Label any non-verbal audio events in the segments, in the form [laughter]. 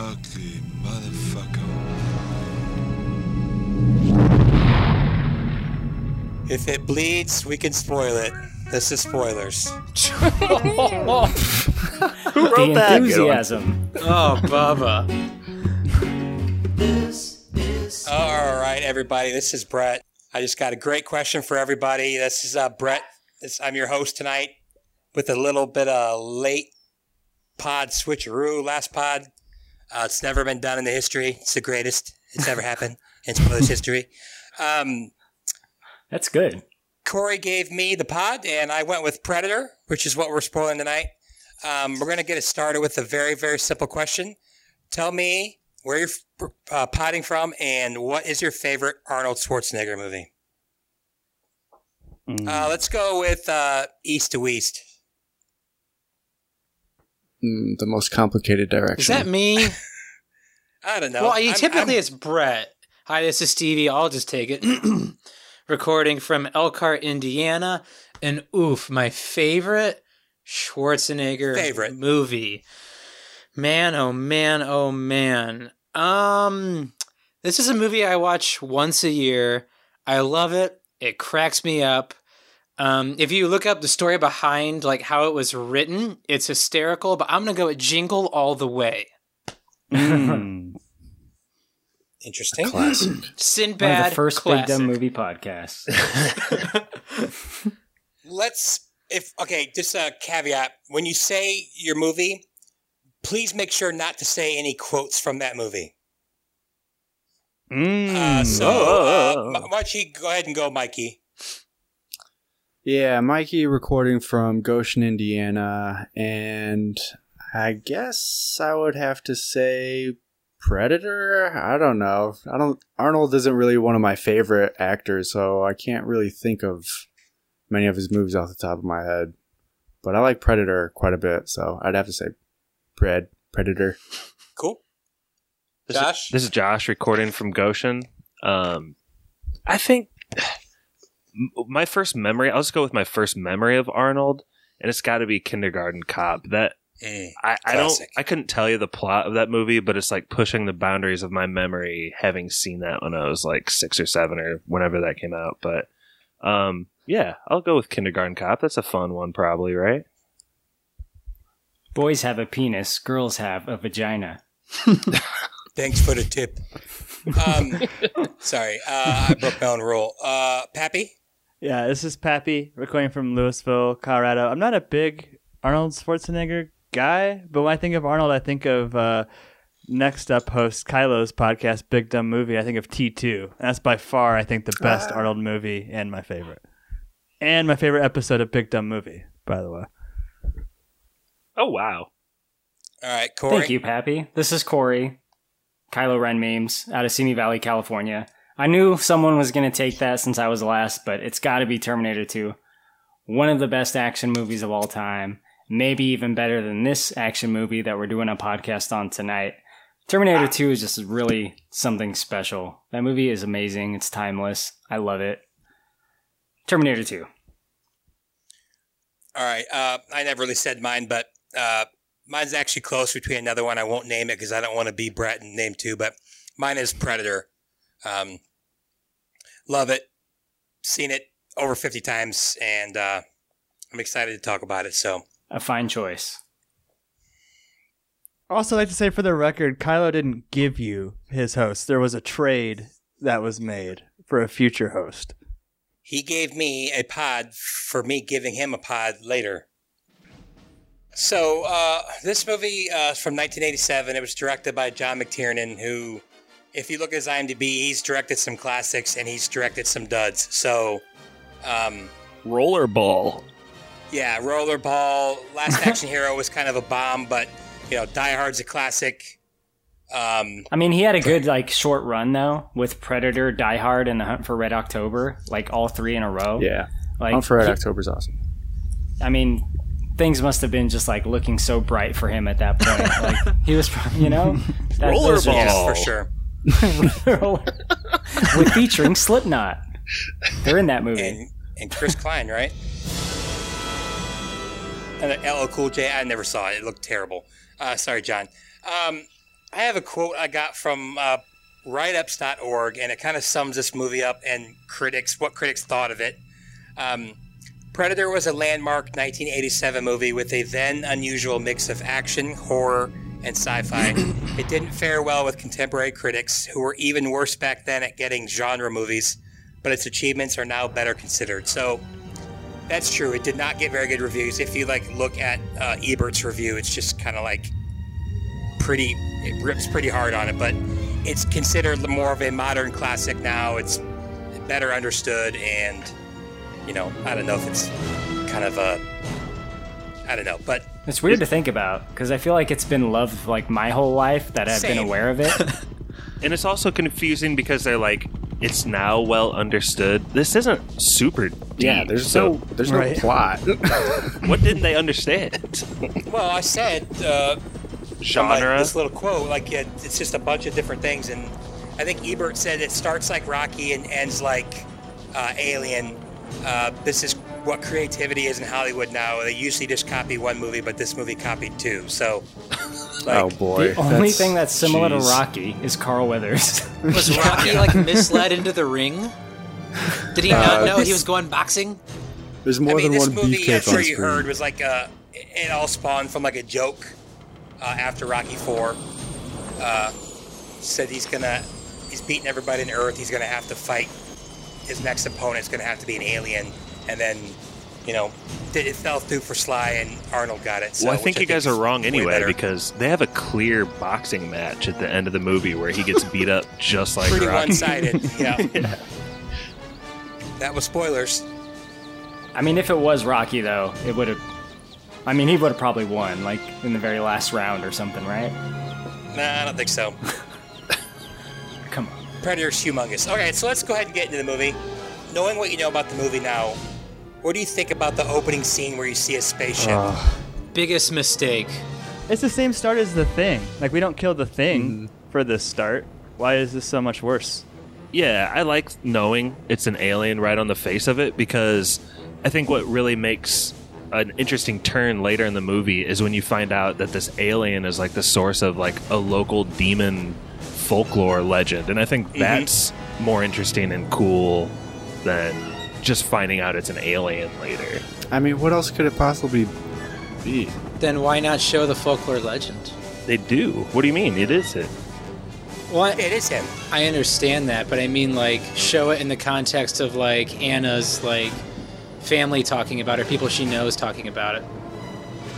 ugly motherfucker. If it bleeds, we can spoil it. This is spoilers. [laughs] Who wrote the enthusiasm. Oh, Bubba. All right, everybody. This is Brett. I just got a great question for everybody. This is uh, Brett. This, I'm your host tonight with a little bit of late pod switcheroo. Last pod. Uh, it's never been done in the history. It's the greatest it's ever happened in spoilers [laughs] history. Um, That's good. Corey gave me the pod, and I went with Predator, which is what we're spoiling tonight. Um, we're going to get it started with a very, very simple question. Tell me where you're uh, potting from, and what is your favorite Arnold Schwarzenegger movie? Uh, let's go with uh, East to West. Mm, the most complicated direction. Is that me? [laughs] I don't know. well, I'm- typically I'm- it's Brett. Hi, this is Stevie. I'll just take it. [clears throat] Recording from Elkhart, Indiana. And oof, my favorite Schwarzenegger Favorite. movie. Man, oh man, oh man. Um, this is a movie I watch once a year. I love it. It cracks me up. Um, if you look up the story behind like how it was written, it's hysterical. But I'm gonna go with Jingle All the Way. Mm. Interesting. Classic. One of Sinbad, the first classic. Big Dumb Movie podcast. [laughs] Let's, if, okay, just a caveat. When you say your movie, please make sure not to say any quotes from that movie. Mm. Uh, so, Oh, uh, why don't you go ahead and go, Mikey? Yeah, Mikey recording from Goshen, Indiana, and I guess I would have to say Predator. I don't know. I don't. Arnold isn't really one of my favorite actors, so I can't really think of many of his movies off the top of my head. But I like Predator quite a bit, so I'd have to say Pred Predator. Cool. This is- Josh? this is Josh recording from Goshen. Um, I think m- my first memory. I'll just go with my first memory of Arnold, and it's got to be Kindergarten Cop. That Mm, I, I don't I couldn't tell you the plot of that movie, but it's like pushing the boundaries of my memory, having seen that when I was like six or seven or whenever that came out. But um, yeah, I'll go with Kindergarten Cop. That's a fun one, probably, right? Boys have a penis, girls have a vagina. [laughs] thanks for the tip. Um, sorry, uh, I broke my own rule. Uh, Pappy? Yeah, this is Pappy recording from Louisville, Colorado. I'm not a big Arnold Schwarzenegger guy, but when I think of Arnold, I think of uh, next up host Kylo's podcast, Big Dumb Movie. I think of T2. And that's by far, I think, the best Arnold movie and my favorite. And my favorite episode of Big Dumb Movie, by the way. Oh wow! All right, Corey. Thank you, Pappy. This is Corey, Kylo Ren memes out of Simi Valley, California. I knew someone was going to take that since I was last, but it's got to be Terminator 2. One of the best action movies of all time. Maybe even better than this action movie that we're doing a podcast on tonight. Terminator 2 is just really something special. That movie is amazing. It's timeless. I love it. Terminator 2. All right. Uh, I never really said mine, but uh, mine's actually close between another one. I won't name it because I don't want to be Brett and name two, but mine is Predator. Um, love it. Seen it over 50 times, and uh, I'm excited to talk about it. So, A fine choice. Also, like to say for the record, Kylo didn't give you his host. There was a trade that was made for a future host. he gave me a pod for me giving him a pod later. So, uh, this movie uh, from 1987. It was directed by John McTiernan, who, if you look at his IMDb, he's directed some classics and he's directed some duds. So, um, Rollerball. yeah, Rollerball, Last [laughs] Action Hero was kind of a bomb, but, you know, Die Hard's a classic. Um, I mean, he had a good like short run though with Predator, Die Hard, and The Hunt for Red October, like all three in a row. Yeah, like Hunt for Red he- October's awesome. I mean, things must have been just like looking so bright for him at that point. [laughs] like he was, you know, [laughs] that, those are yes, Rollerball. for sure. [laughs] with featuring Slipknot. They're in that movie. and and Chris Klein, right? And LL Cool J. I never saw it. It looked terrible. Uh, sorry, John. Um, I have a quote I got from uh, writeups.org, and it kind of sums this movie up and critics what critics thought of it. Um, Predator was a landmark 1987 movie with a then unusual mix of action, horror, and sci-fi. [clears throat] it didn't fare well with contemporary critics, who were even worse back then at getting genre movies, but its achievements are now better considered. So that's true. It did not get very good reviews. If you like look at uh, Ebert's review, it's just kind of like pretty. It rips pretty hard on it, but it's considered more of a modern classic now. It's better understood, and you know, I don't know if it's kind of a. I don't know, but It's weird to think about because I feel like it's been loved like my whole life that I've been aware of it. [laughs] And it's also confusing because they're like, it's now well understood. This isn't super deep. Yeah, there's so no there's no plot. [laughs] what didn't they understand? well, I said uh, from, like, Genre. this little quote, like it, it's just a bunch of different things, and I think Ebert said it starts like Rocky and ends like uh, Alien. Uh, this is what creativity is in Hollywood now. They usually just copy one movie, but this movie copied two. So, [laughs] like, oh boy. the only that's- thing that's similar jeez. to Rocky is Carl Weathers. [laughs] [laughs] Was Rocky like misled into the ring? Did he not Uh, know he was going boxing? There's more I mean, than this one movie, I'm sure on you screen. heard, was like uh it all spawned from like a joke uh, after Rocky Four. Uh, said he's gonna, he's beating everybody on Earth. He's gonna have to fight his next opponent. opponent's gonna have to be an alien, and then, you know, it it fell through for Sly, and Arnold got it. So, well, I think which you guys are wrong anyway because they have a clear boxing match at the end of the movie where he gets beat up just like pretty Rocky. one-sided. [laughs] Yeah. That was spoilers. I mean, if it was Rocky though, it would have. I mean, he would have probably won, like in the very last round or something, right? Nah, I don't think so. [laughs] Come on. Predator's humongous. Okay, so let's go ahead and get into the movie. Knowing what you know about the movie now, what do you think about the opening scene where you see a spaceship? Biggest mistake. It's the same start as the thing. Like we don't kill the thing Mm-hmm. for this start. Why is this so much worse? Yeah, I like knowing it's an alien right on the face of it because I think what really makes an interesting turn later in the movie is when you find out that this alien is like the source of like a local demon folklore legend. And I think that's more interesting and cool than just finding out it's an alien later. I mean, what else could it possibly be? Then why not show the folklore legend? They do. What do you mean? It is it. Well, It is him. I understand that, but I mean, like, show it in the context of like Anna's like family talking about it, people she knows talking about it.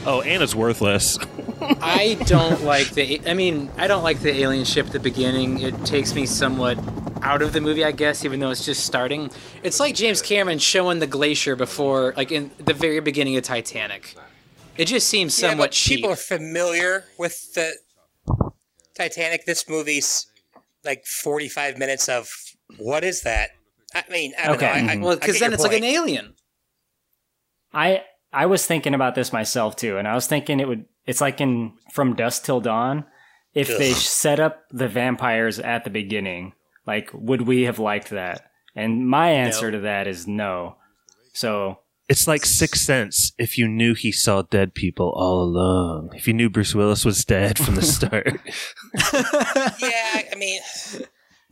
Oh, and it's worthless. [laughs] I don't like the. I mean, I don't like the alien ship at the beginning. It takes me somewhat out of the movie, I guess, even though it's just starting. It's like James Cameron showing the glacier before, like in the very beginning of Titanic. It just seems Yeah, somewhat but cheap. people are familiar with the Titanic. This movie's like 45 minutes of what is that? I mean, I don't Okay. know. I, I, mm-hmm. well, because then your it's like an alien. I I was thinking about this myself too, and I was thinking it would. It's like in From Dusk Till Dawn. If they set up the vampires at the beginning, like, would we have liked that? And my answer to that is no. So It's like Sixth Sense if you knew he saw dead people all along. If you knew Bruce Willis was dead from the start. [laughs] [laughs] Yeah, I mean,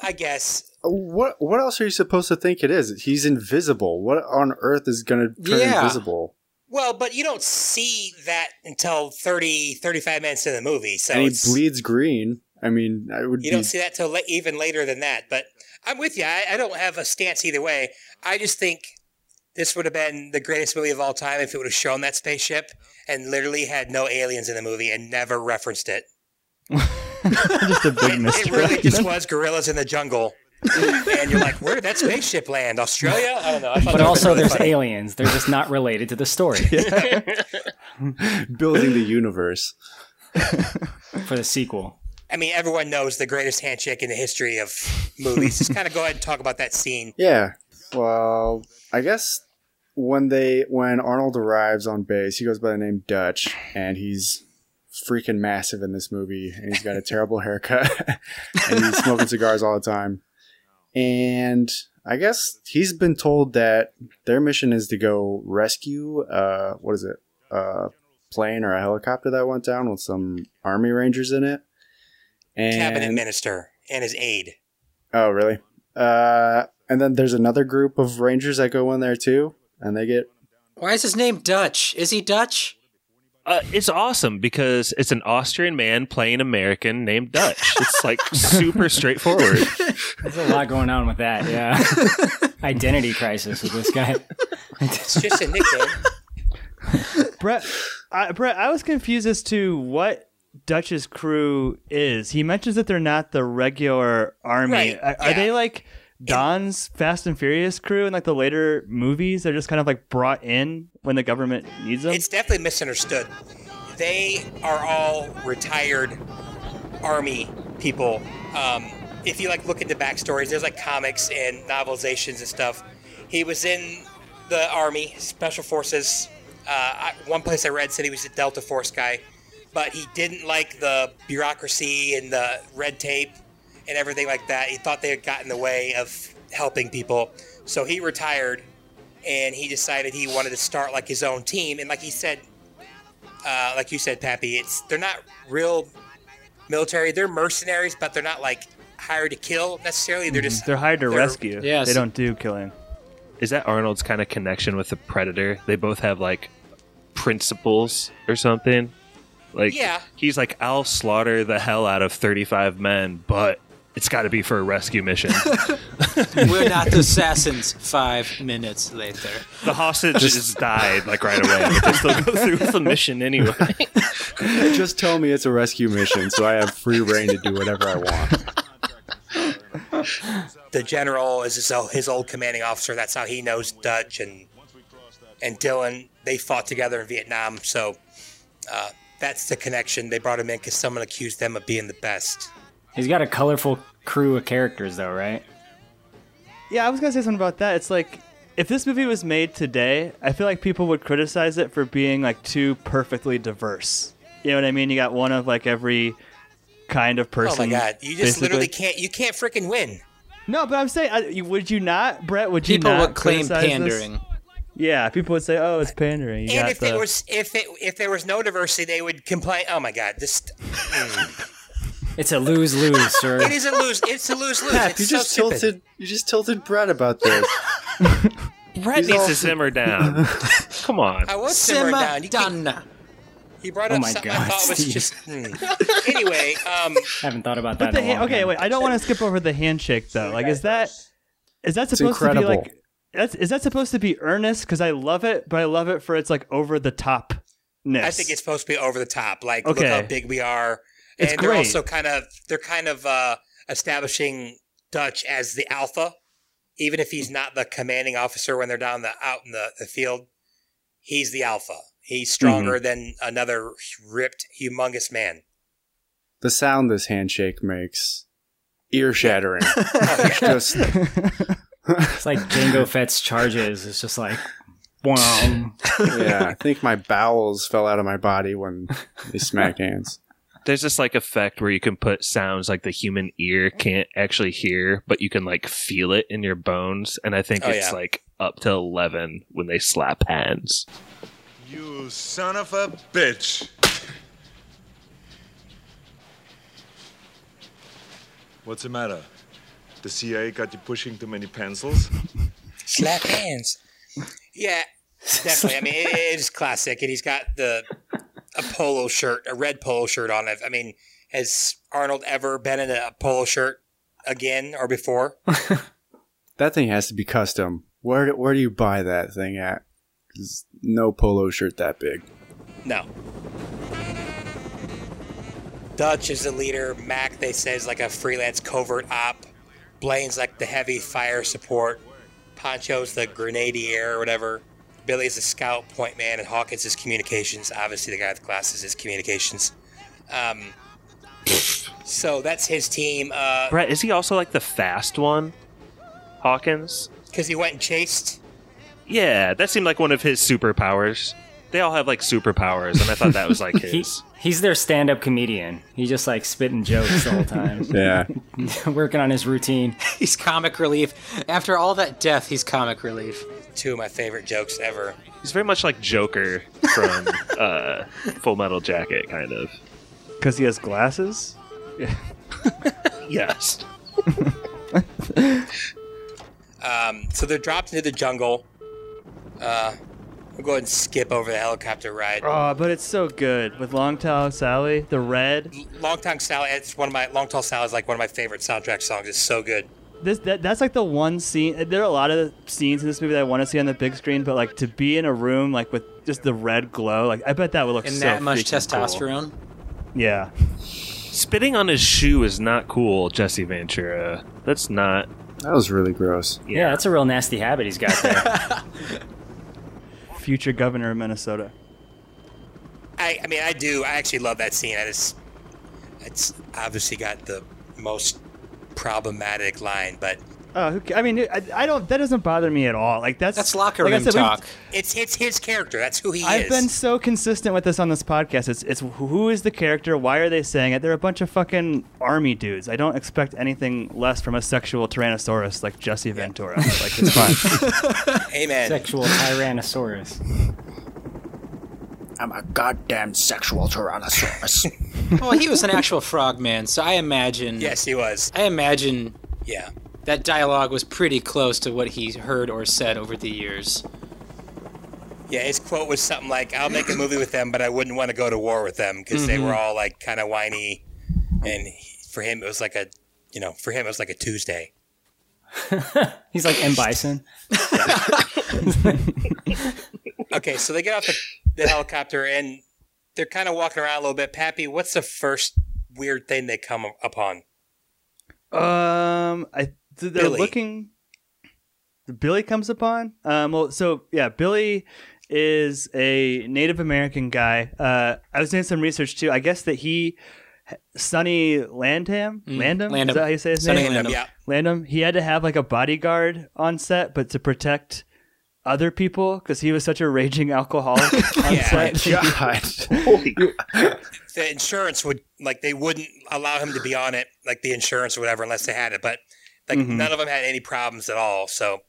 I guess. What what else are you supposed to think it is? He's invisible. What on earth is going to turn Yeah. invisible? Well, but you don't see that until 30, 35 minutes in the movie. So and he bleeds green. I mean, I would you be. don't see that till la- even later than that. But I'm with you. I, I don't have a stance either way. I just think this would have been the greatest movie of all time if it would have shown that spaceship and literally had no aliens in the movie and never referenced it. [laughs] just a big [laughs] It, it really just [laughs] was gorillas in the jungle. [laughs] and you're like, where did that spaceship land? Australia? I don't know. I thought But also, really there's funny. aliens. They're just not related to the story [laughs] building the universe. [laughs] for the sequel. I mean, everyone knows the greatest handshake in the history of movies. Just kind of go ahead and talk about that scene. Yeah. Well, I guess when they when Arnold arrives on base, he goes by the name Dutch, and he's freaking massive in this movie, and he's got a terrible haircut, and he's smoking cigars all the time. And I guess he's been told that their mission is to go rescue uh what is it? A plane or a helicopter that went down with some army rangers in it. And cabinet minister and his aide. oh really? Uh, and then there's another group of rangers that go in there too, and they get Why is his name Dutch? Is he Dutch? Uh, it's awesome because it's an Austrian man playing American named Dutch. It's like super straightforward. [laughs] There's a lot going on with that. Yeah, [laughs] identity crisis with this guy. It's just a nickname. Brett, I, Brett, I was confused as to what Dutch's crew is. He mentions that they're not the regular army. Right, Are, are they like Don's Fast and Furious crew in like the later movies? They're just kind of like brought in when the government needs them. It's definitely misunderstood. They are all retired army people. Um, if you like look into backstories, there's like comics and novelizations and stuff. He was in the army, special forces. Uh, I, one place I read said he was a Delta Force guy, but he didn't like the bureaucracy and the red tape and everything like that. He thought they had gotten in the way of helping people, so he retired and he decided he wanted to start like his own team. And like he said, uh, like you said, Pappy, it's they're not real military. They're mercenaries, but they're not like hired to kill necessarily. They're just they're hired to they're- rescue. Yes. They don't do killing. Is that Arnold's kind of connection with the Predator? They both have like principles or something. Like Yeah. he's like, I'll slaughter the hell out of thirty-five men, but it's got to be for a rescue mission. [laughs] We're not the assassins. Five minutes later. the hostages died like right away, but [laughs] they still go through with the mission anyway. just tell me it's a rescue mission, so I have free reign to do whatever I want. the general is his, his old commanding officer. That's how he knows Dutch and and Dillon. They fought together in Vietnam, so uh, that's the connection. They brought him in because someone accused them of being the best. He's got a colorful crew of characters, though, right? Yeah, I was gonna say something about that. It's like if this movie was made today, I feel like people would criticize it for being like too perfectly diverse. You know what I mean? You got one of like every kind of person. oh my god, you just basically. literally can't. You can't freaking win. No, but I'm saying, I, would you not, Brett? Would you People not would claim criticize this? pandering. Yeah, people would say, "Oh, it's pandering." You and got if the, there was if it if there was no diversity, they would complain. Oh my god, this [laughs] hmm. It's a lose lose, sir. it is a lose. It's a lose lose. Pap, you so just stupid. tilted. You just tilted Brett about this. [laughs] Brett He's needs all- to simmer [laughs] down. Come on. I was simmering Simmer down. You, keep, done. you brought Oh up my something I God, thought was just. hmm. [laughs] Anyway, um, haven't thought about that. the in a ha- long okay, time. wait. I don't want to skip over the handshake though. Like, is that is that supposed to be like? That's is that supposed to be earnest? Because I love it, but I love it for its like over the top. I think it's supposed to be over the top. Like, look Okay. how big we are. It's and they're also kind of they're kind of uh, establishing Dutch as the alpha, even if he's not the commanding officer when they're down the out in the, the field. He's the alpha. He's stronger Mm-hmm. than another ripped, humongous man. the sound this handshake makes, ear shattering. [laughs] it's just [laughs] It's like Jango Fett's charges. It's just like, [laughs] wow. yeah, I think my bowels fell out of my body when they smacked hands. There's this like effect where you can put sounds like the human ear can't actually hear, but you can like feel it in your bones. And I think Oh, it's yeah. like up to 11 when they slap hands. You son of a bitch. What's the matter? The CIA got you pushing too many pencils? Slap hands. Yeah, definitely. I mean, it, it is classic, and he's got the a polo shirt, a red polo shirt on it. I mean, has Arnold ever been in a polo shirt again or before? [laughs] That thing has to be custom. Where do, where do you buy that thing at? 'Cause no polo shirt that big. No. Dutch is the leader. Mac, they say, is like a freelance covert op. Blaine's like the heavy fire support. Poncho's the grenadier or whatever. Billy's the scout point man, and Hawkins is communications. Obviously, the guy with the glasses is communications. Um, so that's his team. Uh, Brett, is he also like the fast one? Hawkins? Because he went and chased. Yeah, that seemed like one of his superpowers. They all have like superpowers, and I thought that was like [laughs] He, his. He's their stand-up comedian. He's just like spitting jokes all the whole time, [laughs] Yeah. [laughs] working on his routine. [laughs] He's comic relief. After all that death, he's comic relief. Two of my favorite jokes ever. He's very much like Joker from uh, Full Metal Jacket, kind of. because he has glasses. Yes. Um, so they're dropped into the jungle. Uh, we'll go ahead and skip over the helicopter ride. Oh, but it's so good with Long Tall Sally, the red. Long Tongue Sally. It's one of my Long Tall Sally is like one of my favorite soundtrack songs. It's so good. This that, that's like the one scene. There are a lot of scenes in this movie that I want to see on the big screen, but like to be in a room like with just the red glow, like I bet that would look And so that much freaking cool. testosterone. Yeah, Spitting on his shoe is not cool, Jesse Ventura. That's not. That was really gross. Yeah, that's a real nasty habit he's got there. [laughs] future governor of Minnesota. I, I mean, I do. I actually love that scene. I just, it's obviously got the most problematic line, but Oh, who, ca- I mean, I, I don't. That doesn't bother me at all. Like that's That's locker like I room said, we've- talk. it's it's his character. That's who he is. I've is. been so consistent with this on this podcast. It's it's who is the character? Why are they saying it? They're a bunch of fucking army dudes. I don't expect anything less from a sexual tyrannosaurus like Jesse Ventura. like it's fine. [laughs] Amen. Sexual Tyrannosaurus. I'm a goddamn sexual tyrannosaurus. [laughs] well, he was an actual frogman, so I imagine. Yes, he was. I imagine Yeah. That dialogue was pretty close to what he heard or said over the years. Yeah, his quote was something like, "I'll make a movie with them, but I wouldn't want to go to war with them because they were all like kind of whiny." And he, for him, it was like a, you know, for him it was like a Tuesday. [laughs] He's like M. Bison. [laughs] Okay, so they get off the, the helicopter and they're kind of walking around a little bit. Pappy, what's the first weird thing they come upon? Um, I th- they're Billy. looking. Billy comes upon. Um, well, so yeah, Billy is a Native American guy. Uh, I was doing some research too. I guess that he, Sonny Landham, Landham, Landham. is that how you say his Sonny name? Landham. Yeah, Landham. He had to have like a bodyguard on set, but to protect other people because he was such a raging alcoholic [laughs] on Yeah. set. God. Holy the insurance would like they wouldn't allow him to be on it, like the insurance or whatever, unless they had it. But like Mhm. none of them had any problems at all. So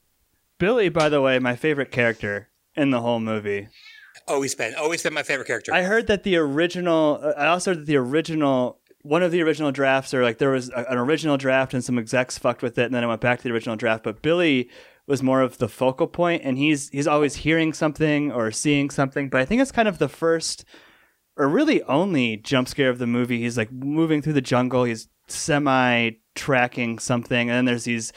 Billy, by the way, my favorite character in the whole movie. always been always been my favorite character. I heard that the original. I also heard that the original. One of the original drafts, or like there was a, an original draft and some execs fucked with it, and then it went back to the original draft. But Billy was more of the focal point, and he's he's always hearing something or seeing something. But I think it's kind of the first, or really only jump scare of the movie. He's like moving through the jungle. He's semi tracking something, and then there's these.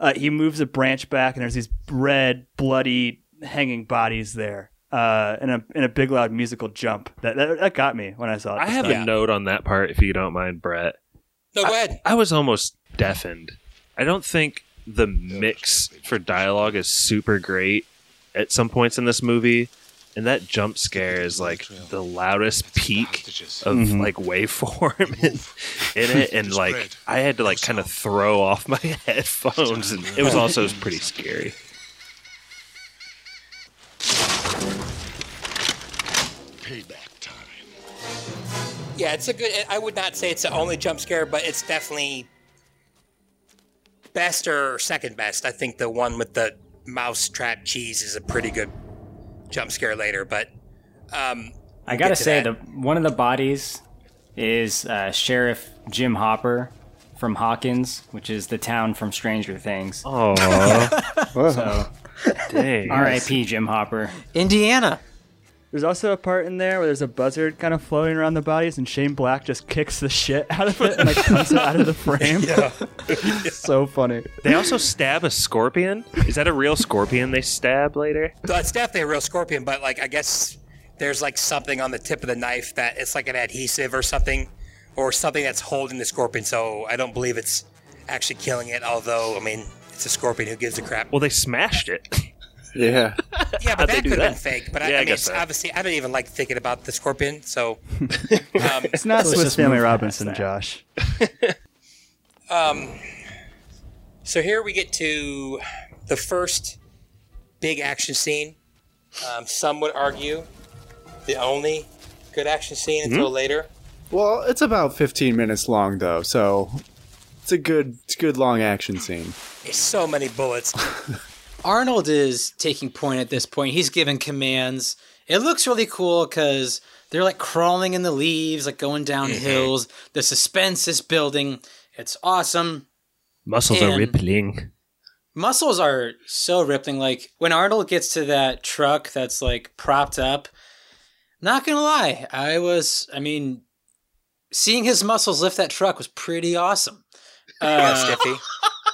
Uh, he moves a branch back, and there's these red, bloody, hanging bodies there. Uh, in a in a big loud musical jump that that, that got me when I saw it. I have time. a note on that part, if you don't mind, Brett. no, go ahead. I was almost deafened. I don't think the mix for dialogue is super great at some points in this movie, and that jump scare is like the loudest peak of Mhm. like waveform [laughs] in, in it, [laughs] and like I had to like kind of throw off my [laughs] headphones, and it was also pretty scary. Payback time. Yeah, it's a good. I would not say it's the only jump scare, but it's definitely best or second best. I think the one with the mouse trap cheese is a pretty good jump scare later. But um, I gotta to say, that. the one of the bodies is uh, Sheriff Jim Hopper from Hawkins, which is the town from Stranger Things. Oh, [laughs] So! R.I.P. Jim Hopper. Indiana. There's also a part in there where there's a buzzard kind of floating around the bodies, and Shane Black just kicks the shit out of it and like punts it out of the frame. [laughs] Yeah, [laughs] so funny. They also stab a scorpion. Is that a real scorpion they stab later? So it's definitely a real scorpion, but like I guess there's like something on the tip of the knife that it's like an adhesive or something, or something that's holding the scorpion. So I don't believe it's actually killing it. Although I mean, it's a scorpion. Who gives a crap? Well, they smashed it. [laughs] Yeah. [laughs] yeah, how'd but that could have been fake. But I, Yeah, I I mean, guess so. obviously, I don't even like thinking about the scorpion. So [laughs] um, It's not So Swiss Family Robinson, that. Josh. [laughs] So here we get to the first big action scene. Um, some would argue the only good action scene until later. Well, it's about 15 minutes long though, so it's a good, it's a good long action scene. There's so many bullets. Arnold is taking point at this point. He's giving commands, it looks really cool because they're like crawling in the leaves, like going down hills. The suspense is building. It's awesome. Muscles are rippling. Muscles are so rippling. Like when Arnold gets to that truck that's like propped up, not gonna lie, I was, I mean, seeing his muscles lift that truck was pretty awesome. Yeah, Uh, Stiffy. [laughs]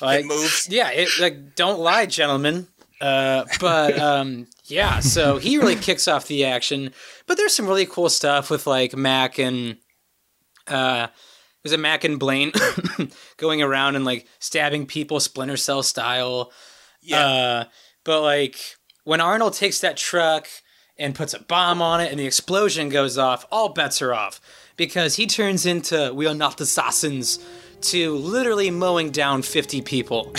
like, It moves. yeah, it like don't lie, gentlemen. Uh, but um, yeah, so he really kicks off the action. But there's some really cool stuff with like Mac and uh, was it Mac and Blaine [coughs] going around and like stabbing people Splinter Cell style. Yeah. Uh, but like when Arnold takes that truck and puts a bomb on it and the explosion goes off, all bets are off because he turns into we are not the assassins to literally mowing down 50 people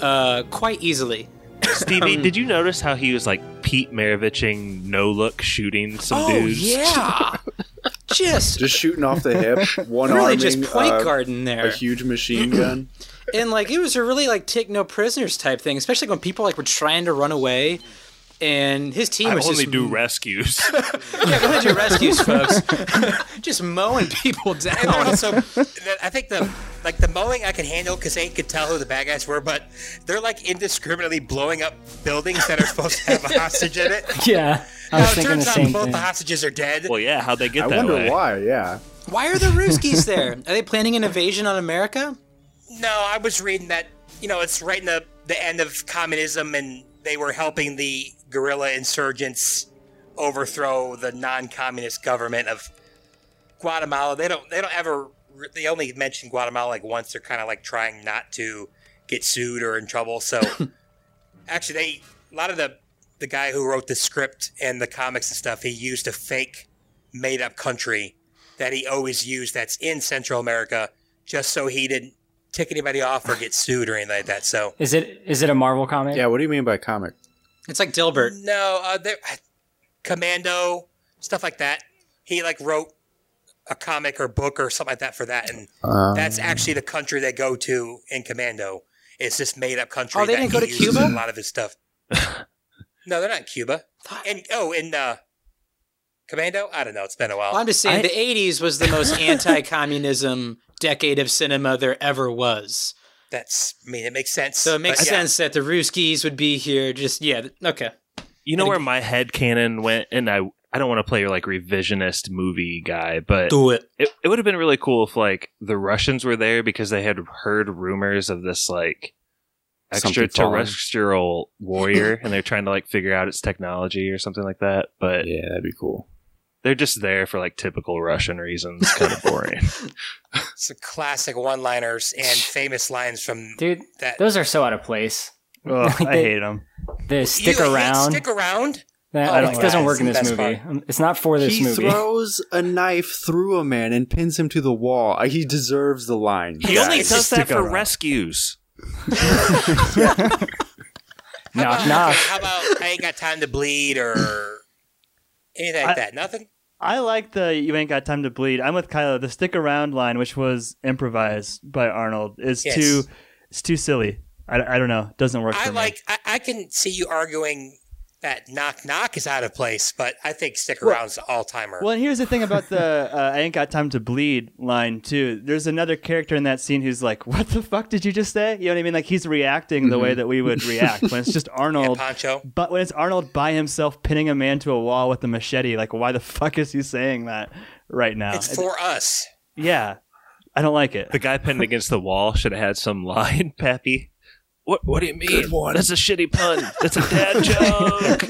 uh, quite easily. Stevie, did you notice how he was like Pete Maraviching no look shooting some oh dudes? yeah, [laughs] just Just shooting off the hip, [laughs] one really arming just point uh, guarding there. a huge machine gun. and like it was a really like take no prisoners type thing, especially when people like were trying to run away. And his team I was only just do rescues. [laughs] yeah, go do rescues, folks. [laughs] just mowing people And down. also, I think the like the mowing I could handle because they could tell who the bad guys were, but they're like indiscriminately blowing up buildings that are supposed to have [laughs] a hostage in it. Yeah, I Now, it thinking the turns out same both thing. the hostages are dead. well, yeah, how'd they get there. I that wonder way? why. Yeah, Why are the Ruskies there? Are they planning an invasion on America? No, I was reading that you know it's right in the the end of communism, and they were helping the guerrilla insurgents overthrow the non-communist government of Guatemala. They don't they don't ever they only mention Guatemala like once. They're kind of like trying not to get sued or in trouble. So [coughs] actually, they a lot of the the guy who wrote the script and the comics and stuff, he used a fake made up country that he always used that's in Central America just so he didn't tick anybody off or get sued or anything like that. So Is it is it a Marvel comic? yeah. What do you mean by comic? It's like Dilbert. no, uh, there, Commando stuff like that. He like wrote a comic or book or something like that for that, and Um, that's actually the country they go to in Commando. It's this made up country. Oh, they that didn't go to Cuba? A lot of his stuff. [laughs] no, they're not in Cuba. And oh, in uh, Commando, I don't know. It's been a while. Well, I'm just saying I- the 80s was the most [laughs] anti-communism decade of cinema there ever was. That's I mean, it makes sense. So it makes But yeah. sense that the Ruskies would be here. Just yeah, okay. You know where my head canon went, and I I don't want to play your like revisionist movie guy, but Do it. it, it would have been really cool if like the Russians were there because they had heard rumors of this like extraterrestrial warrior and they're trying to like figure out its technology or something like that. But yeah, that'd be cool. They're just there for like typical Russian reasons, kind of [laughs] boring. Some classic one-liners and famous lines from Dude, that. those are so out of place. Ugh, I They- hate them. The stick You around Stick around. that Oh, like, doesn't work in this movie. best Um, It's not for this he movie. He throws a knife through a man and pins him to the wall. He deserves the line. he only does that for around. rescues. knock How knock. How about I ain't got time to bleed or anything like I- that? Nothing. I like the "You ain't got time to bleed." I'm with Kylo. The "stick around" line, which was improvised by Arnold, is Yes. too it's too silly. I, I don't know. It doesn't work I like. I, I can see you arguing that knock knock is out of place, but I think stick Well- around's all timer. Well, and here's the thing about the uh, "I ain't got time to bleed" line too. There's another character in that scene who's like, "What the fuck did you just say?" You know what I mean? Like he's reacting the way that we would react when it's just [laughs] yeah, Arnold. Poncho. But when it's Arnold by himself pinning a man to a wall with a machete, like why the fuck is he saying that right now? It's for us. yeah, I don't like it. The guy pinned against the wall should have had some [laughs] line, Pappy. What What do you mean? That's a shitty pun. That's a dad [laughs] joke.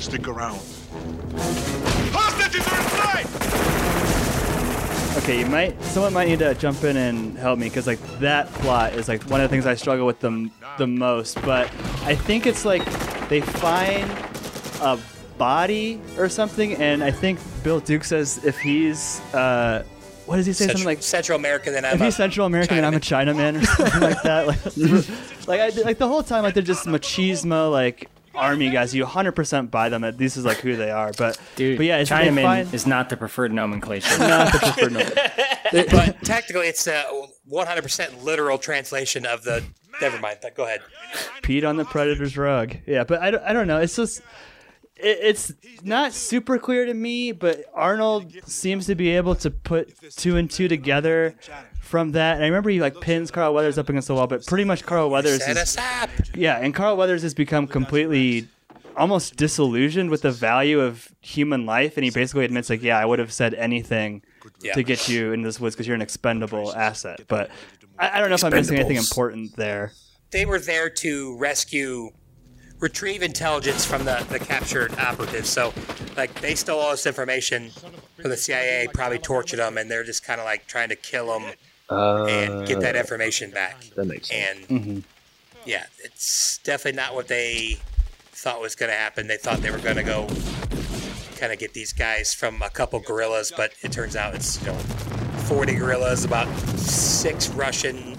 Stick around. Hostages are inside! Okay, you might someone might need to jump in and help me because like that plot is like one of the things I struggle with the the most. But I think it's like they find a body or something, and I think Bill Duke says if he's uh, what does he say? Central, something like Central America. Then I'm if a he's Central American and I'm a Chinaman or something like that. Like, [laughs] like, I, like the whole time, like they're just machismo, like army guys. You 100% buy them that this is like who they are. But Dude, but yeah, it's Chinaman find- is not the preferred nomenclature. [laughs] not the preferred number. [laughs] but technically, it's a 100% literal translation of the. Never mind. Go ahead. peed on the predator's rug. Yeah, but I don't, I don't know. It's just it, it's not super clear to me, but Arnold seems to be able to put two and two together from that. And I remember he like pins Carl Weathers up against the wall, but pretty much Carl Weathers is yeah, and Carl Weathers has become completely almost disillusioned with the value of human life and he basically admits like yeah i would have said anything Yeah. to get you in this woods because you're an expendable asset. But I, I don't know if i'm missing anything important there. They were there to rescue, retrieve intelligence from the, the captured operatives. So, like, they stole all this information from the CIA, probably tortured them, and they're just kind of like trying to kill them Uh, and get that information back. that makes sense. And yeah, it's definitely not what they thought was going to happen. They thought they were going to go kind of get these guys from a couple guerrillas, but it turns out it's you know 40 guerrillas, about six Russian.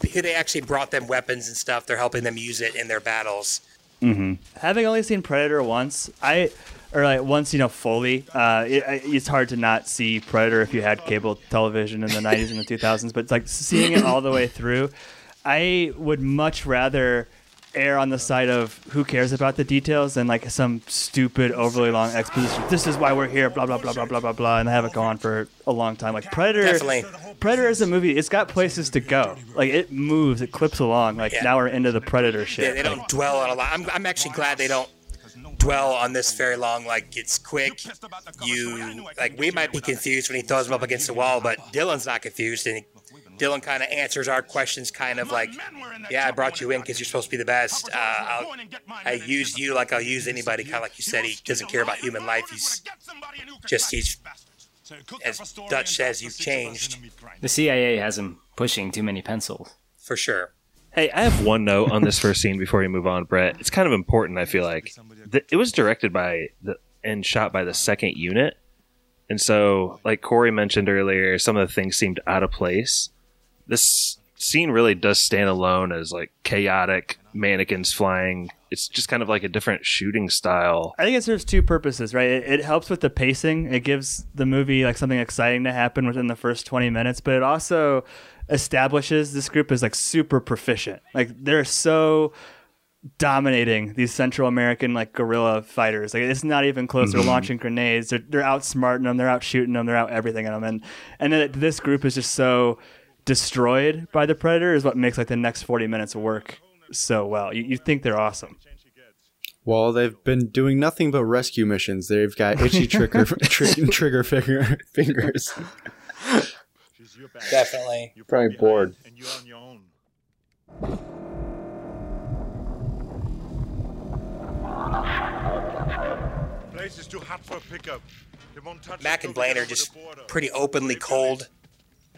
They actually brought them weapons and stuff. They're helping them use it in their battles. Having only seen Predator once, I or like once you know fully, uh, it, it's hard to not see Predator if you had cable television in the '90s and the 2000s. But it's like seeing it all the way through, I would much rather err on the side of who cares about the details than like some stupid overly long exposition. This is why we're here, blah blah blah blah blah blah blah, and have it go on for a long time. Like Predator, Definitely. Predator is a movie. It's got places to go. Like it moves, it clips along. Like Yeah. now we're into the Predator shit. They, they don't dwell on a lot. I'm, I'm actually glad they don't dwell on this very long. Like it's quick. You like we might be confused when he throws them up against the wall, but Dillon's not confused, and he, Dillon kind of answers our questions, kind of like, "Yeah, I brought you in because you're supposed to be the best. Uh, I'll, I used you like I'll use anybody." Kind of like you said, he doesn't care about human life. He's just he's as Dutch says, you've changed The CIA has him pushing too many pencils. for sure. Hey, I have one note on this first scene before we move on, Brett. It's kind of important. I feel like the, it was directed by the and shot by the second unit, and so like Corey mentioned earlier, some of the things seemed out of place. This scene really does stand alone as like chaotic mannequins flying. It's just kind of like a different shooting style. I think it serves two purposes, right? It, it helps with the pacing. It gives the movie like something exciting to happen within the first 20 minutes, but it also establishes this group as like super proficient. Like they're so dominating these Central American like guerrilla fighters. Like it's not even close. They're mm-hmm. launching grenades. They're they're outsmarting them. They're out shooting them. They're out everything in them. And and then this group is just so destroyed by the predator is what makes like the next 40 minutes work so well. You, you think they're awesome. Well, they've been doing nothing but rescue missions. They've got itchy [laughs] trigger tri- trigger finger, fingers. Definitely. You're Probably bored. And you're on your own. Place is too hot for pickup. They won't touch Mac and till Blaine are just pretty openly cold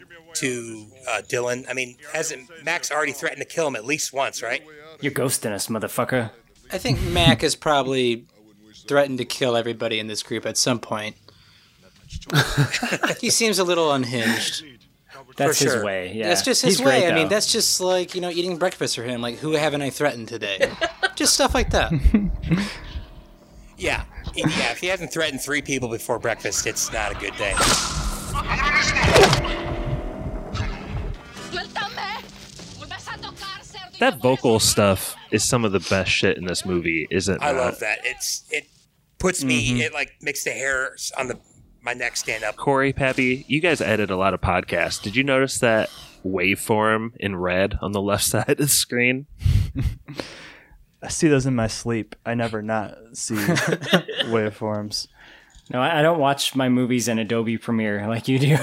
give me a way to uh, Dillon. I mean, hasn't Max already threatened to kill him at least once, right? You're ghosting us, motherfucker. I think Mac has probably threatened to kill everybody in this group at some point. he seems a little unhinged. That's For his way. Yeah, That's just his He's way. great, I mean, that's just like, you know, eating breakfast for him. Like, who haven't I threatened today? [laughs] just stuff like that. [laughs] Yeah. Yeah, if he hasn't threatened three people before breakfast, it's not a good day. That vocal stuff is some of the best shit in this movie, isn't it? I love that. It's it puts me mm-hmm. it like makes the hairs on the my neck stand up. Corey, Pappy, you guys edit a lot of podcasts. Did you notice that waveform in red on the [laughs] left side of the screen? [laughs] I see those in my sleep. I never not see [laughs] waveforms. No, I I don't watch my movies in Adobe Premiere like you do. [laughs]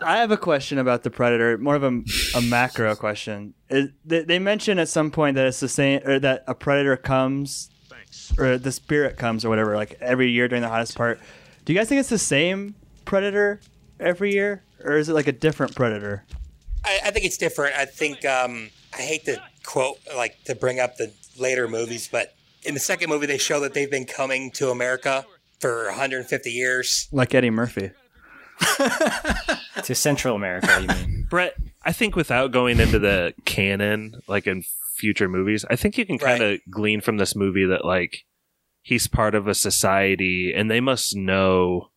I have a question about the Predator, more of a, a macro question. Is, they, they mention at some point that it's the same, or that a Predator comes, or the spirit comes, or whatever, like every year during the hottest part. Do you guys think it's the same Predator every year, or is it like a different Predator? I, I think it's different. I think um, I hate to quote like to bring up the later movies, but in the second movie they show that they've been coming to America for 150 years. Like Eddie Murphy. [laughs] to Central America, you mean? [laughs] Brett, I think without going into the canon, like in future movies. I think you can kind of glean from this movie that like he's part of a society and they must know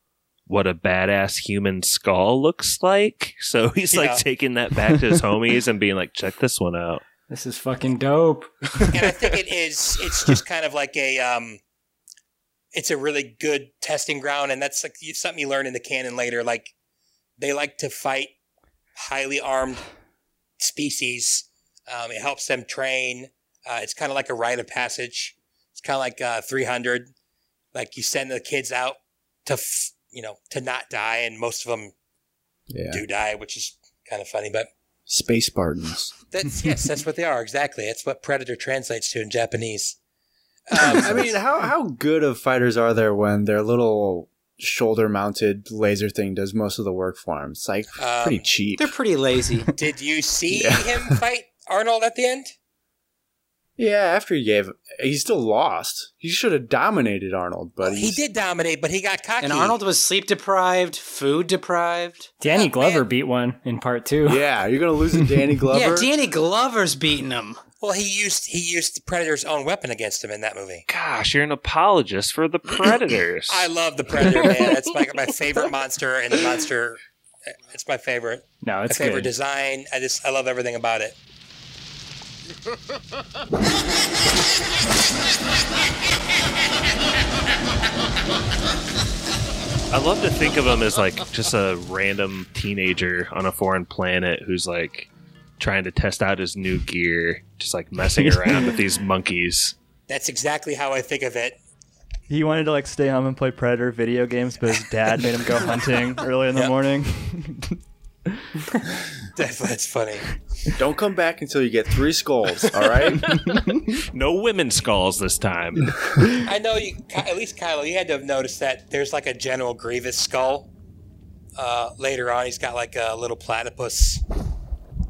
what a badass human skull looks like. So he's Yeah. like taking that back to his [laughs] homies and being like, check this one out. This is fucking dope. [laughs] and I think it [laughs] is. It's just kind of like a. Um, it's a really good testing ground, and that's like something you learn in the canon later. Like they like to fight highly armed species. Um, it helps them train. Uh, it's kind of like a rite of passage. It's kind of like uh, 300. Like you send the kids out to, f- you know, to not die, and most of them Yeah. do die, which is kind of funny. But Space Spartans. that's [laughs] yes, that's what they are exactly. That's what predator translates to in Japanese. [laughs] Um, I mean, how how good of fighters are there when their little shoulder mounted laser thing does most of the work for them? It's like Um, pretty cheap. They're pretty lazy. Did you see [laughs] Yeah. him fight Arnold at the end? Yeah, after he gave, he still lost. He should have dominated Arnold, but he did dominate, but he got cocky. And Arnold was sleep deprived, food deprived. Danny Oh, Glover man. beat one in part two. Yeah, you're gonna lose to Danny [laughs] Glover. Yeah, Danny Glover's beating him. Well, he used he used the Predator's own weapon against him in that movie. Gosh, you're an apologist for the [clears throat] Predators. I love the Predator, man. That's my my [laughs] favorite monster, and the monster. It's my favorite. No, it's My it's favorite good. design. I just I love everything about it. I love to think of him as like just a random teenager on a foreign planet who's like trying to test out his new gear, just like messing [laughs] around with these monkeys. That's exactly how I think of it. He wanted to like stay home and play Predator video games, but his dad made him go [laughs] hunting early in the Yep. morning. [laughs] That's, [laughs] that's funny. Don't come back until you get three skulls. All right. [laughs] No women skulls this time. I know you. At least Kylo, you had to have noticed that there's like a General Grievous skull. Uh, later on, he's got like a little platypus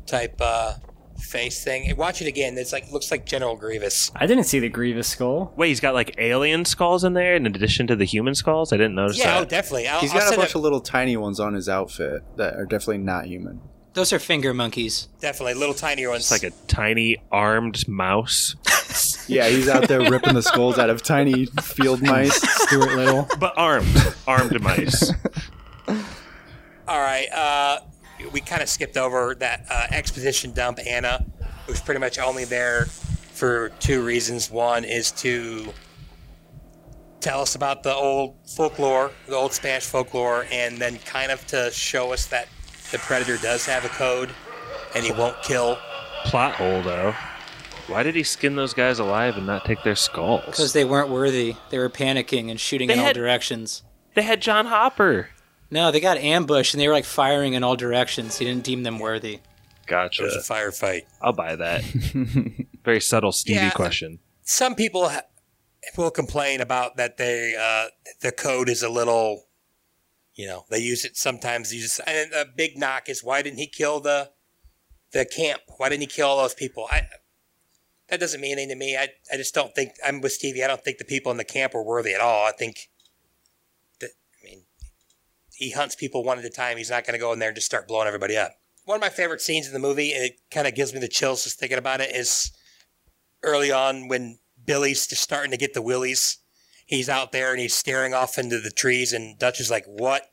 type uh, face thing. Watch it again. It's like looks like General Grievous. I didn't see the Grievous skull. Wait, he's got like alien skulls in there in addition to the human skulls? I didn't notice Yeah, oh, definitely. I'll, He's I'll got a bunch it- of little tiny ones on his outfit that are definitely not human. Those are finger monkeys. definitely little tiny ones. It's like a tiny armed mouse, [laughs] Yeah, he's out there ripping the skulls out of tiny field mice. [laughs] Stuart Little. but armed. Armed mice. [laughs] All right. Uh, we kind of skipped over that uh, exposition dump. Anna who's pretty much only there for two reasons. One is to tell us about the old folklore, the old Spanish folklore, and then kind of to show us that the predator does have a code and he won't kill. Plot hole though. Why did he skin those guys alive and not take their skulls? Because they weren't worthy. They were panicking and shooting They in all directions. They had John Hopper. No, they got ambushed and they were like firing in all directions. He didn't deem them worthy. Gotcha. It was a firefight. I'll buy that. [laughs] Very subtle Stevie Yeah. question. Some people ha- will complain about that they uh, the code is a little, you know, they use it sometimes. Use and a big knock is why didn't he kill the the camp? Why didn't he kill all those people? I that doesn't mean anything to me. I I just don't think I'm with Stevie. I don't think the people in the camp were worthy at all. I think that I mean he hunts people one at a time. He's not going to go in there and just start blowing everybody up. One of my favorite scenes in the movie, and it kind of gives me the chills just thinking about it, is early on when Billy's just starting to get the willies. He's out there and he's staring off into the trees, and Dutch is like, What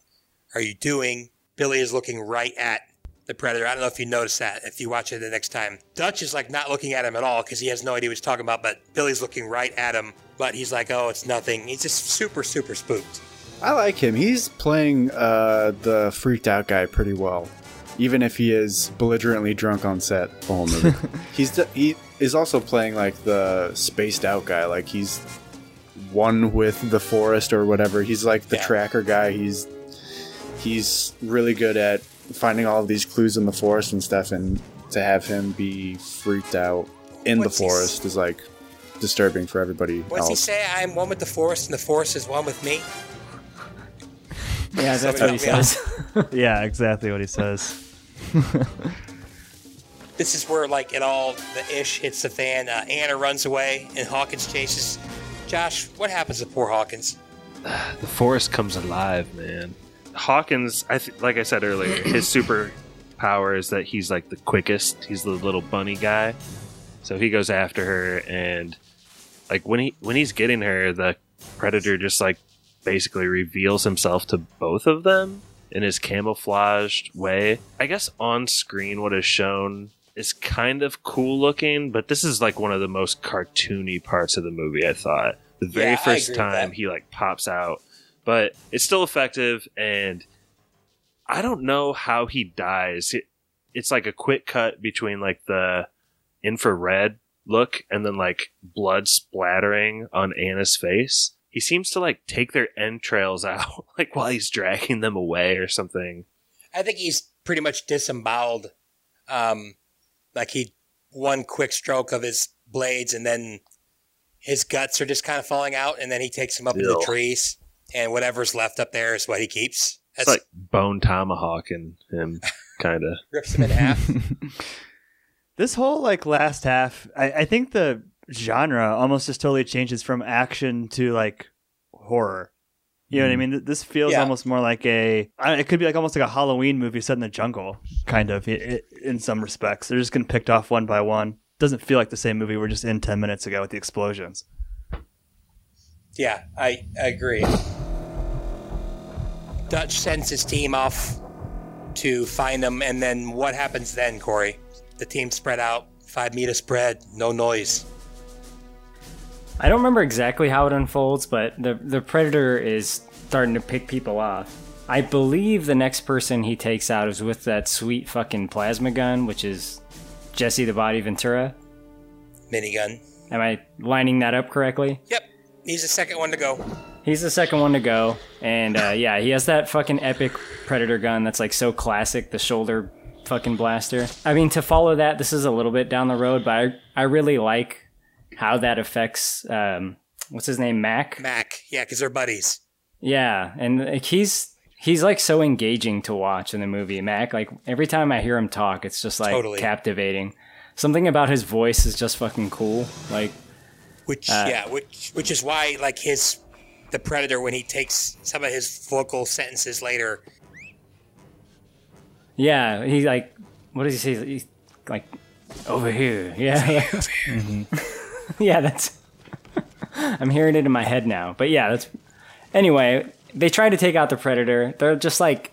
are you doing? Billy is looking right at the predator. I don't know if you noticed that if you watch it the next time. Dutch is like not looking at him at all because he has no idea what he's talking about, but Billy's looking right at him, but he's like, Oh, it's nothing. He's just super, super spooked. I like him. He's playing uh, the freaked out guy pretty well, even if he is belligerently drunk on set the whole movie. [laughs] he's the, he is also playing like the spaced out guy. Like he's one with the forest or whatever. He's like the Yeah. tracker guy. He's he's really good at finding all of these clues in the forest and stuff. And to have him be freaked out in What's the forest is like disturbing for everybody What's he say? I'm one with the forest, and the forest is one with me. [laughs] Yeah, that's what he says. [laughs] yeah, exactly what he says. [laughs] This is where like it all the ish hits the fan. Uh, Anna runs away, and Hawkins chases. Josh, what happens to poor Hawkins? [sighs] The forest comes alive, man. Hawkins, I th- like I said earlier, [clears throat] his super power is that he's like the quickest. He's the little bunny guy, So he goes after her, and like when he when he's getting her, the predator just like basically reveals himself to both of them in his camouflaged way. I guess on screen, what is shown is kind of cool looking, but this is like one of the most cartoony parts of the movie. I thought the very Yeah, first time he like pops out, but it's still effective, and I don't know how he dies. It, it's like a quick cut between like the infrared look and then like blood splattering on Anna's face. He seems to like take their entrails [laughs] out like while he's dragging them away or something. I think he's pretty much disemboweled. Um, like he one quick stroke of his blades, and then his guts are just kind of falling out, and then he takes them up into the trees, and whatever's left up there is what he keeps. It's That's like bone tomahawking him, [laughs] kind of. rips him in half. [laughs] This whole like last half, I, I think the genre almost just totally changes from action to like horror. You know what I hmm. mean? This feels Yeah. almost more like a. It could be like almost like a Halloween movie set in the jungle, kind of. in some respects, they're just getting picked off one by one. Doesn't feel like the same movie we're just in ten minutes ago with the explosions. Yeah, I, I agree. Dutch sends his team off to find them, and then what happens then, Corey? The team spread out, five meter spread, no noise. I don't remember exactly how it unfolds, but the the predator is starting to pick people off. I believe the next person he takes out is with that sweet fucking plasma gun, which is Jesse the Body Ventura. Minigun. Am I lining that up correctly? Yep, he's the second one to go. He's the second one to go, and uh, yeah, he has that fucking epic predator gun that's like so classic, the shoulder fucking blaster. I mean, to follow that, this is a little bit down the road, but I I really like how that affects um, what's his name, Mac. Mac, yeah, because they're buddies. Yeah, and like he's he's like so engaging to watch in the movie, Mac. Like every time I hear him talk, it's just like Totally. captivating. Something about his voice is just fucking cool. Like Which, Uh, yeah, which, which is why, like, his, the Predator, when he takes some of his vocal sentences later, yeah, he like what does he say? He's like over here. Yeah. [laughs] [laughs] yeah, that's [laughs] I'm hearing it in my head now. But yeah, that's anyway, they try to take out the predator. They're just like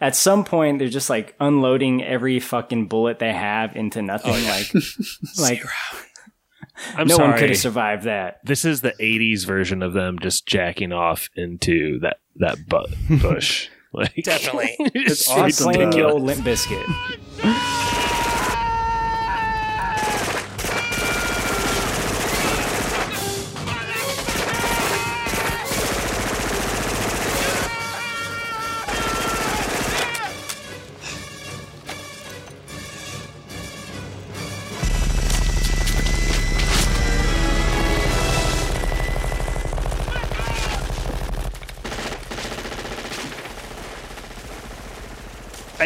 at some point they're just like unloading every fucking bullet they have into nothing oh, like [laughs] like I'm no sorry. one could have survived that. This is the '80s version of them just jacking off into that that bu- bush. Like definitely. it's Like awesome. playing the old Limp Bizkit.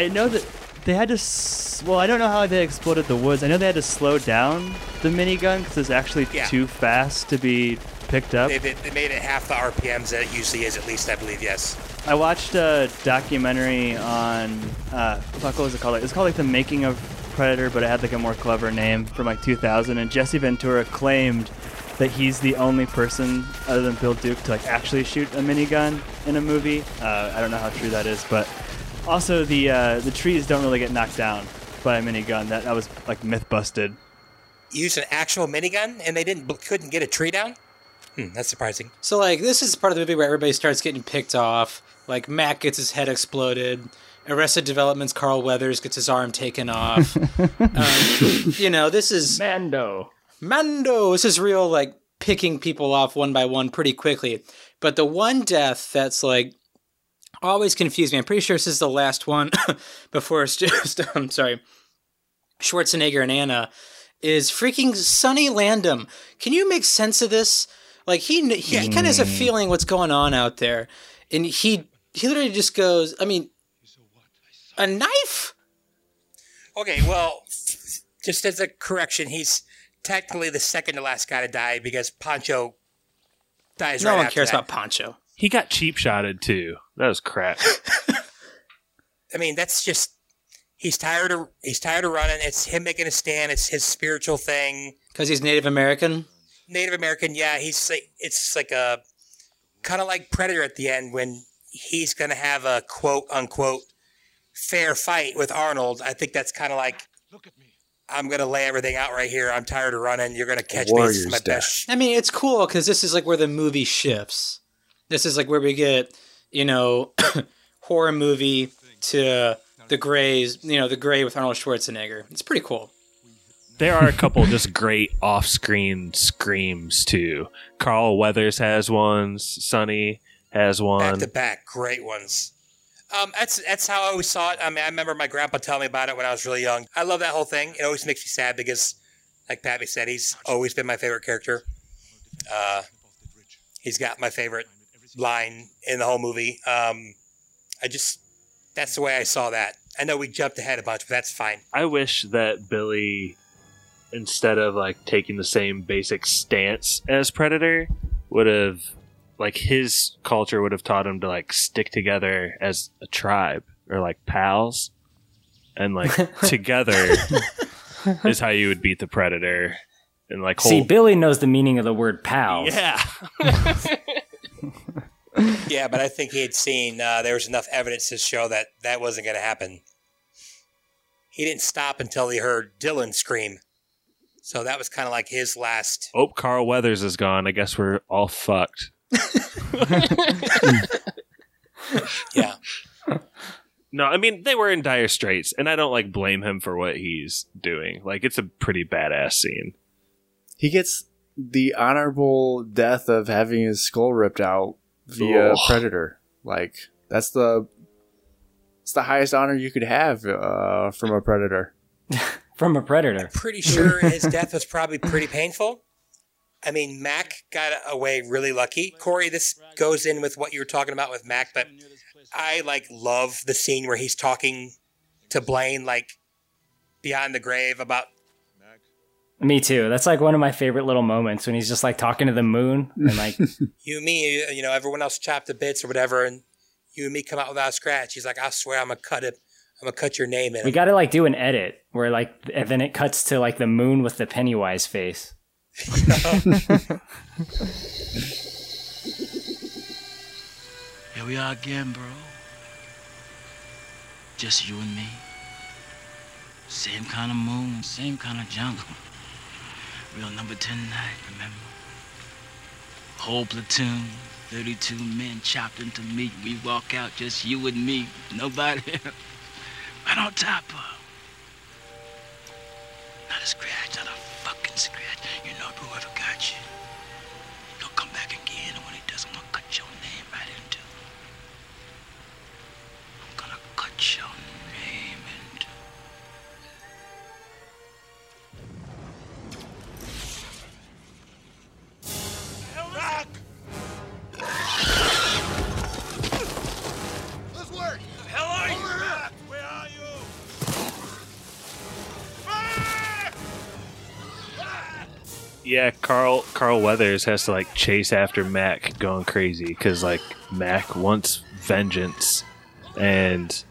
I know that they had to. S- well, I don't know how they exploded the woods. I know they had to slow down the minigun because it's actually Yeah. too fast to be picked up. they, they, they made it half the RPMs that it usually is, at least, I believe, yes. I watched a documentary on uh, what was it called? It was called like the making of Predator, but it had like a more clever name from like 2000. And Jesse Ventura claimed that he's the only person other than Bill Duke to like actually shoot a minigun in a movie. Uh, I don't know how true that is, but also the uh, the trees don't really get knocked down by a minigun. That that was like myth busted. Used an actual minigun, and they didn't couldn't get a tree down? Hmm, that's surprising. So like this is part of the movie where everybody starts getting picked off. Like Mac gets his head exploded. Arrested Development's Carl Weathers gets his arm taken off. [laughs] um, you know, this is Mando. Mando. This is real like picking people off one by one pretty quickly. But the one death that's like always confused me. I'm pretty sure this is the last one [laughs] before it's [laughs] just I'm sorry. Schwarzenegger and Anna is freaking Sonny Landham. Can you make sense of this? Like he he, he kind of has a feeling what's going on out there, and he he literally just goes. I mean, a knife. Okay, well, just as a correction, he's technically the second to last guy to die because Poncho dies No right one cares that. about Poncho. He got cheap shotted too. That was crap. [laughs] I mean, that's just he's tired of he's tired of running. It's him making a stand. It's his spiritual thing. Because he's Native American. Native American, yeah, he's like it's like a kind of like Predator at the end when he's gonna have a quote unquote fair fight with Arnold. I think that's kind of like look at me. I'm gonna lay everything out right here. I'm tired of running. You're gonna catch me. This is Warrior's my death. best. I mean, it's cool because this is like where the movie shifts. This is like where we get, you know, [coughs] horror movie to the Greys, you know, the Gray with Arnold Schwarzenegger. It's pretty cool. There are a couple just great off-screen screams too. Carl Weathers has one. Sonny has one. back one. to back, great ones. Um, that's that's how I always saw it. I mean, I remember my grandpa telling me about it when I was really young. I love that whole thing. It always makes me sad because, like Pappy said, he's always been my favorite character. Uh, he's got my favorite line in the whole movie. Um, I just that's the way I saw that. I know we jumped ahead a bunch, but that's fine. I wish that Billy, instead of like taking the same basic stance as Predator, would have like his culture would have taught him to like stick together as a tribe or like pals, and like [laughs] together [laughs] is how you would beat the Predator. And like See, Billy knows the meaning of the word pals. yeah, [laughs] Yeah, but I think he had seen uh, there was enough evidence to show that that wasn't going to happen. He didn't stop until he heard Dillon scream. So that was kind of like his last. oh, Carl Weathers is gone. I guess we're all fucked. [laughs] Yeah. No, I mean they were in dire straits, and I don't like blame him for what he's doing. Like it's a pretty badass scene. He gets the honorable death of having his skull ripped out via Ugh. predator. Like that's the it's the highest honor you could have uh, from a predator. [laughs] From a predator. Pretty sure [laughs] his death was probably pretty painful. I mean, Mac got away really lucky. Corey, this goes in with what you were talking about with Mac, but I like love the scene where he's talking to Blaine, like beyond the grave about Me too. That's like one of my favorite little moments when he's just like talking to the moon and like [laughs] you and me, uh, you know, everyone else chopped to bits or whatever, and you and me come out without a scratch. He's like, I swear I'm gonna cut it. I'm gonna cut your name in. we got to like do an edit where like and then it cuts to like the moon with the Pennywise face. [laughs] Here we are again, bro. Just you and me. Same kind of moon, same kind of jungle. Real number 10 night, remember? Whole platoon, 32 men chopped into meat. We walk out, just you and me. Nobody [laughs] else. Right on top of. Not a scratch, not a fucking scratch. You know whoever got you. Yeah, Carl Carl Weathers has to like chase after Mac going crazy because like Mac wants vengeance, and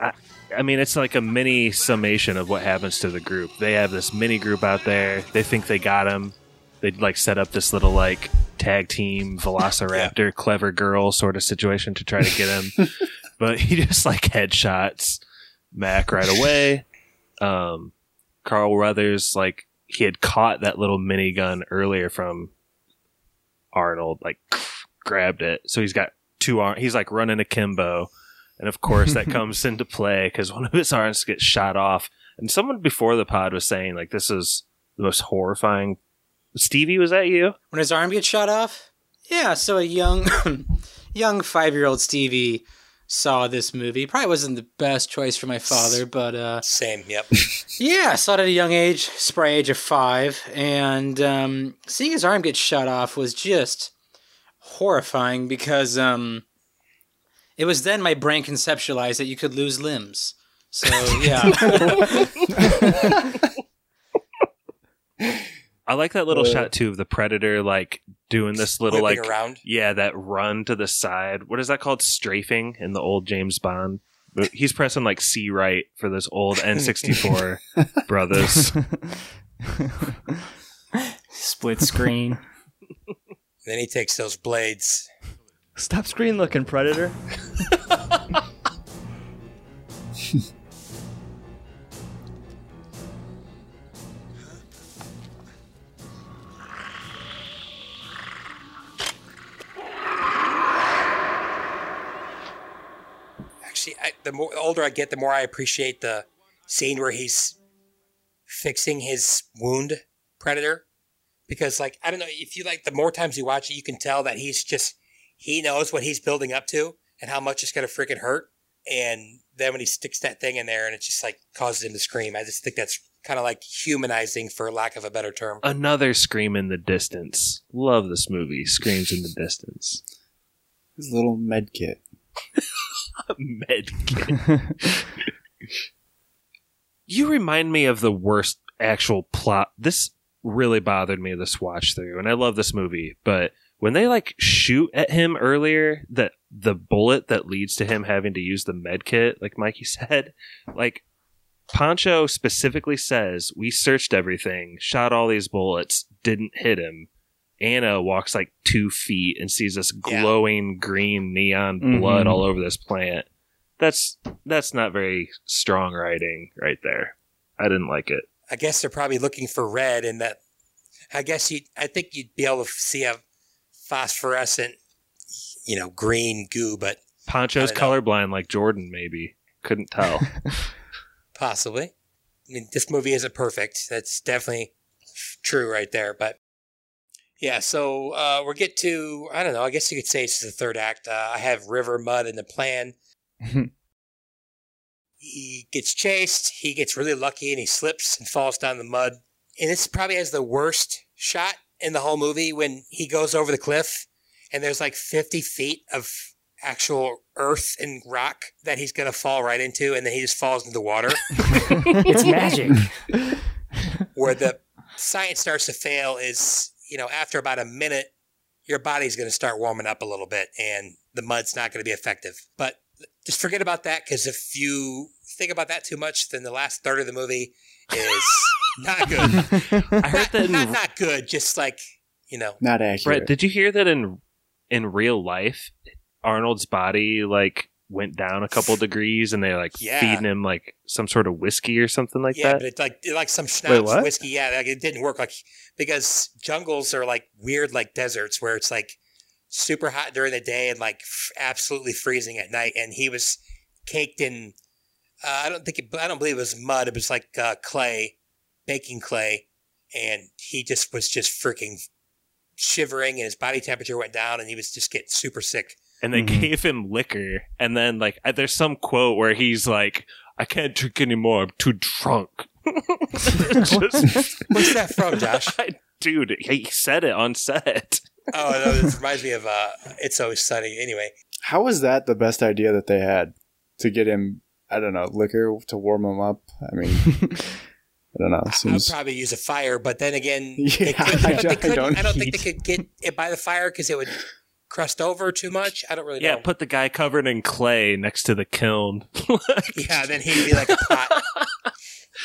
I, I mean it's like a mini summation of what happens to the group. They have this mini group out there. They think they got him. They like set up this little like tag team Velociraptor clever girl sort of situation to try to get him, [laughs] but he just like headshots Mac right away. Um, Carl Weathers like he had caught that little minigun earlier from Arnold, like grabbed it. So he's got two arms. He's like running akimbo, and of course that [laughs] comes into play because one of his arms gets shot off. And someone before the pod was saying like this is the most horrifying. Stevie, was that you? When his arm gets shot off? Yeah, so a young [laughs] young five year old Stevie saw this movie. Probably wasn't the best choice for my father, but uh Same. Yep. [laughs] yeah, I saw it at a young age, spry age of five, and um, seeing his arm get shot off was just horrifying because um, it was then my brain conceptualized that you could lose limbs. So yeah, [laughs] [laughs] I like that little shot too of the predator like doing this little Whipping like around. yeah that run to the side. What is that called? Strafing in the old James Bond He's pressing like C right for this old N64 [laughs] brothers. Split screen. [laughs] then he takes those blades. Stop screen looking, Predator. [laughs] the more the older I get, the more I appreciate the scene where he's fixing his wound, Predator. Because, like, I don't know if you like, the more times you watch it, you can tell that he's just he knows what he's building up to and how much it's gonna freaking hurt. And then when he sticks that thing in there and it just like causes him to scream, I just think that's kind of like humanizing, for lack of a better term. Another scream in the distance. Love this movie. Screams in the distance. His little med kit. [laughs] Med kit. [laughs] you remind me of the worst actual plot. This really bothered me this watch through, and I love this movie, but when they like shoot at him earlier, that the bullet that leads to him having to use the med kit, like Mikey [laughs] said, like Poncho specifically says, We searched everything, shot all these bullets, didn't hit him. Anna walks like two feet and sees this Yeah. glowing green neon Mhm. blood all over this plant. That's that's not very strong writing right there. I didn't like it. I guess they're probably looking for red, and that I guess you. I think you'd be able to see a phosphorescent, you know, green goo, but Poncho's I know. colorblind like Jordan, maybe. Couldn't tell. [laughs] possibly. I mean, this movie isn't perfect. That's definitely true right there. But yeah, so uh, we'll get to. I don't know. I guess you could say it's the third act. Uh, I have River Mud in the plan. he gets chased. He gets really lucky and he slips and falls down the mud. And this probably has the worst shot in the whole movie when he goes over the cliff and there's like 50 feet of actual earth and rock that he's going to fall right into. And then he just falls into the water [laughs] It's magic. [laughs] where the science starts to fail is, you know, after about a minute, your body's going to start warming up a little bit and the mud's not going to be effective. But just forget about that because if you think about that too much, then the last third of the movie is [laughs] not good. I heard not, that in not, not good, just like, you know, Not accurate. Brett, did you hear that in in real life, Arnold's body like went down a couple degrees, and they're like Yeah. feeding him like some sort of whiskey or something like that. yeah, that? but it's like it's like some schnapps what? whiskey. Yeah, like it didn't work. Like because jungles are like weird, like deserts where it's like super hot during the day and like f- absolutely freezing at night. And he was caked in. Uh, I don't think it, I don't believe it was mud. It was like uh, clay, baking clay, and he just was just freaking shivering, and his body temperature went down, and he was just getting super sick. And they Mhm. gave him liquor, and then like there's some quote where he's like, "I can't drink anymore. I'm too drunk." [laughs] [laughs] Just- What's that from, Josh? [laughs] I, Dude, he said it on set. Oh, no, this reminds me of uh, "It's Always Sunny." Anyway, How was that the best idea that they had to get him? I don't know, liquor to warm him up. I mean, I don't know. I would probably use a fire, but then again, Yeah, they could, I but don't- they couldn't, don't I don't think they could get it by the fire because it would crust over too much. I don't really Yeah, know. put the guy covered in clay next to the kiln. [laughs] yeah, then he'd be like a pot. [laughs]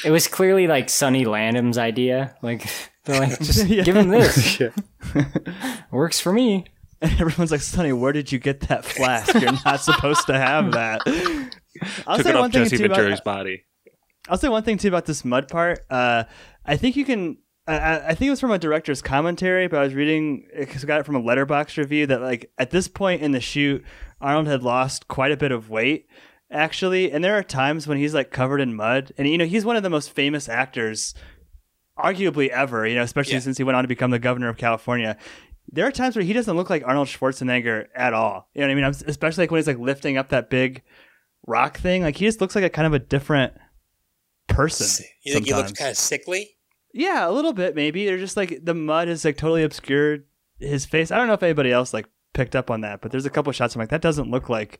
It was clearly like Sonny Landham's idea. Like [laughs] they're like, just Yeah. give him this. yeah. Works for me. And everyone's like, Sonny, where did you get that flask? You're not supposed to have that. I'll Took say it one off thing Jesse too about- Ventura's body. I'll say one thing too about this mud part. Uh, I think you can. I- I, think it was from a director's commentary, but I was reading because I got it from a Letterboxd review that like at this point in the shoot, Arnold had lost quite a bit of weight actually, and there are times when he's like covered in mud, and you know he's one of the most famous actors, arguably ever. You know, especially Yeah. since he went on to become the governor of California. There are times where he doesn't look like Arnold Schwarzenegger at all. You know what I mean? I'm- Especially like when he's like lifting up that big rock thing. Like he just looks like a kind of a different person. You think he looks kind of sickly? Yeah, a little bit maybe. They're just like the mud has like totally obscured his face. I don't know if anybody else like picked up on that, but there's a couple shots I'm like that doesn't look like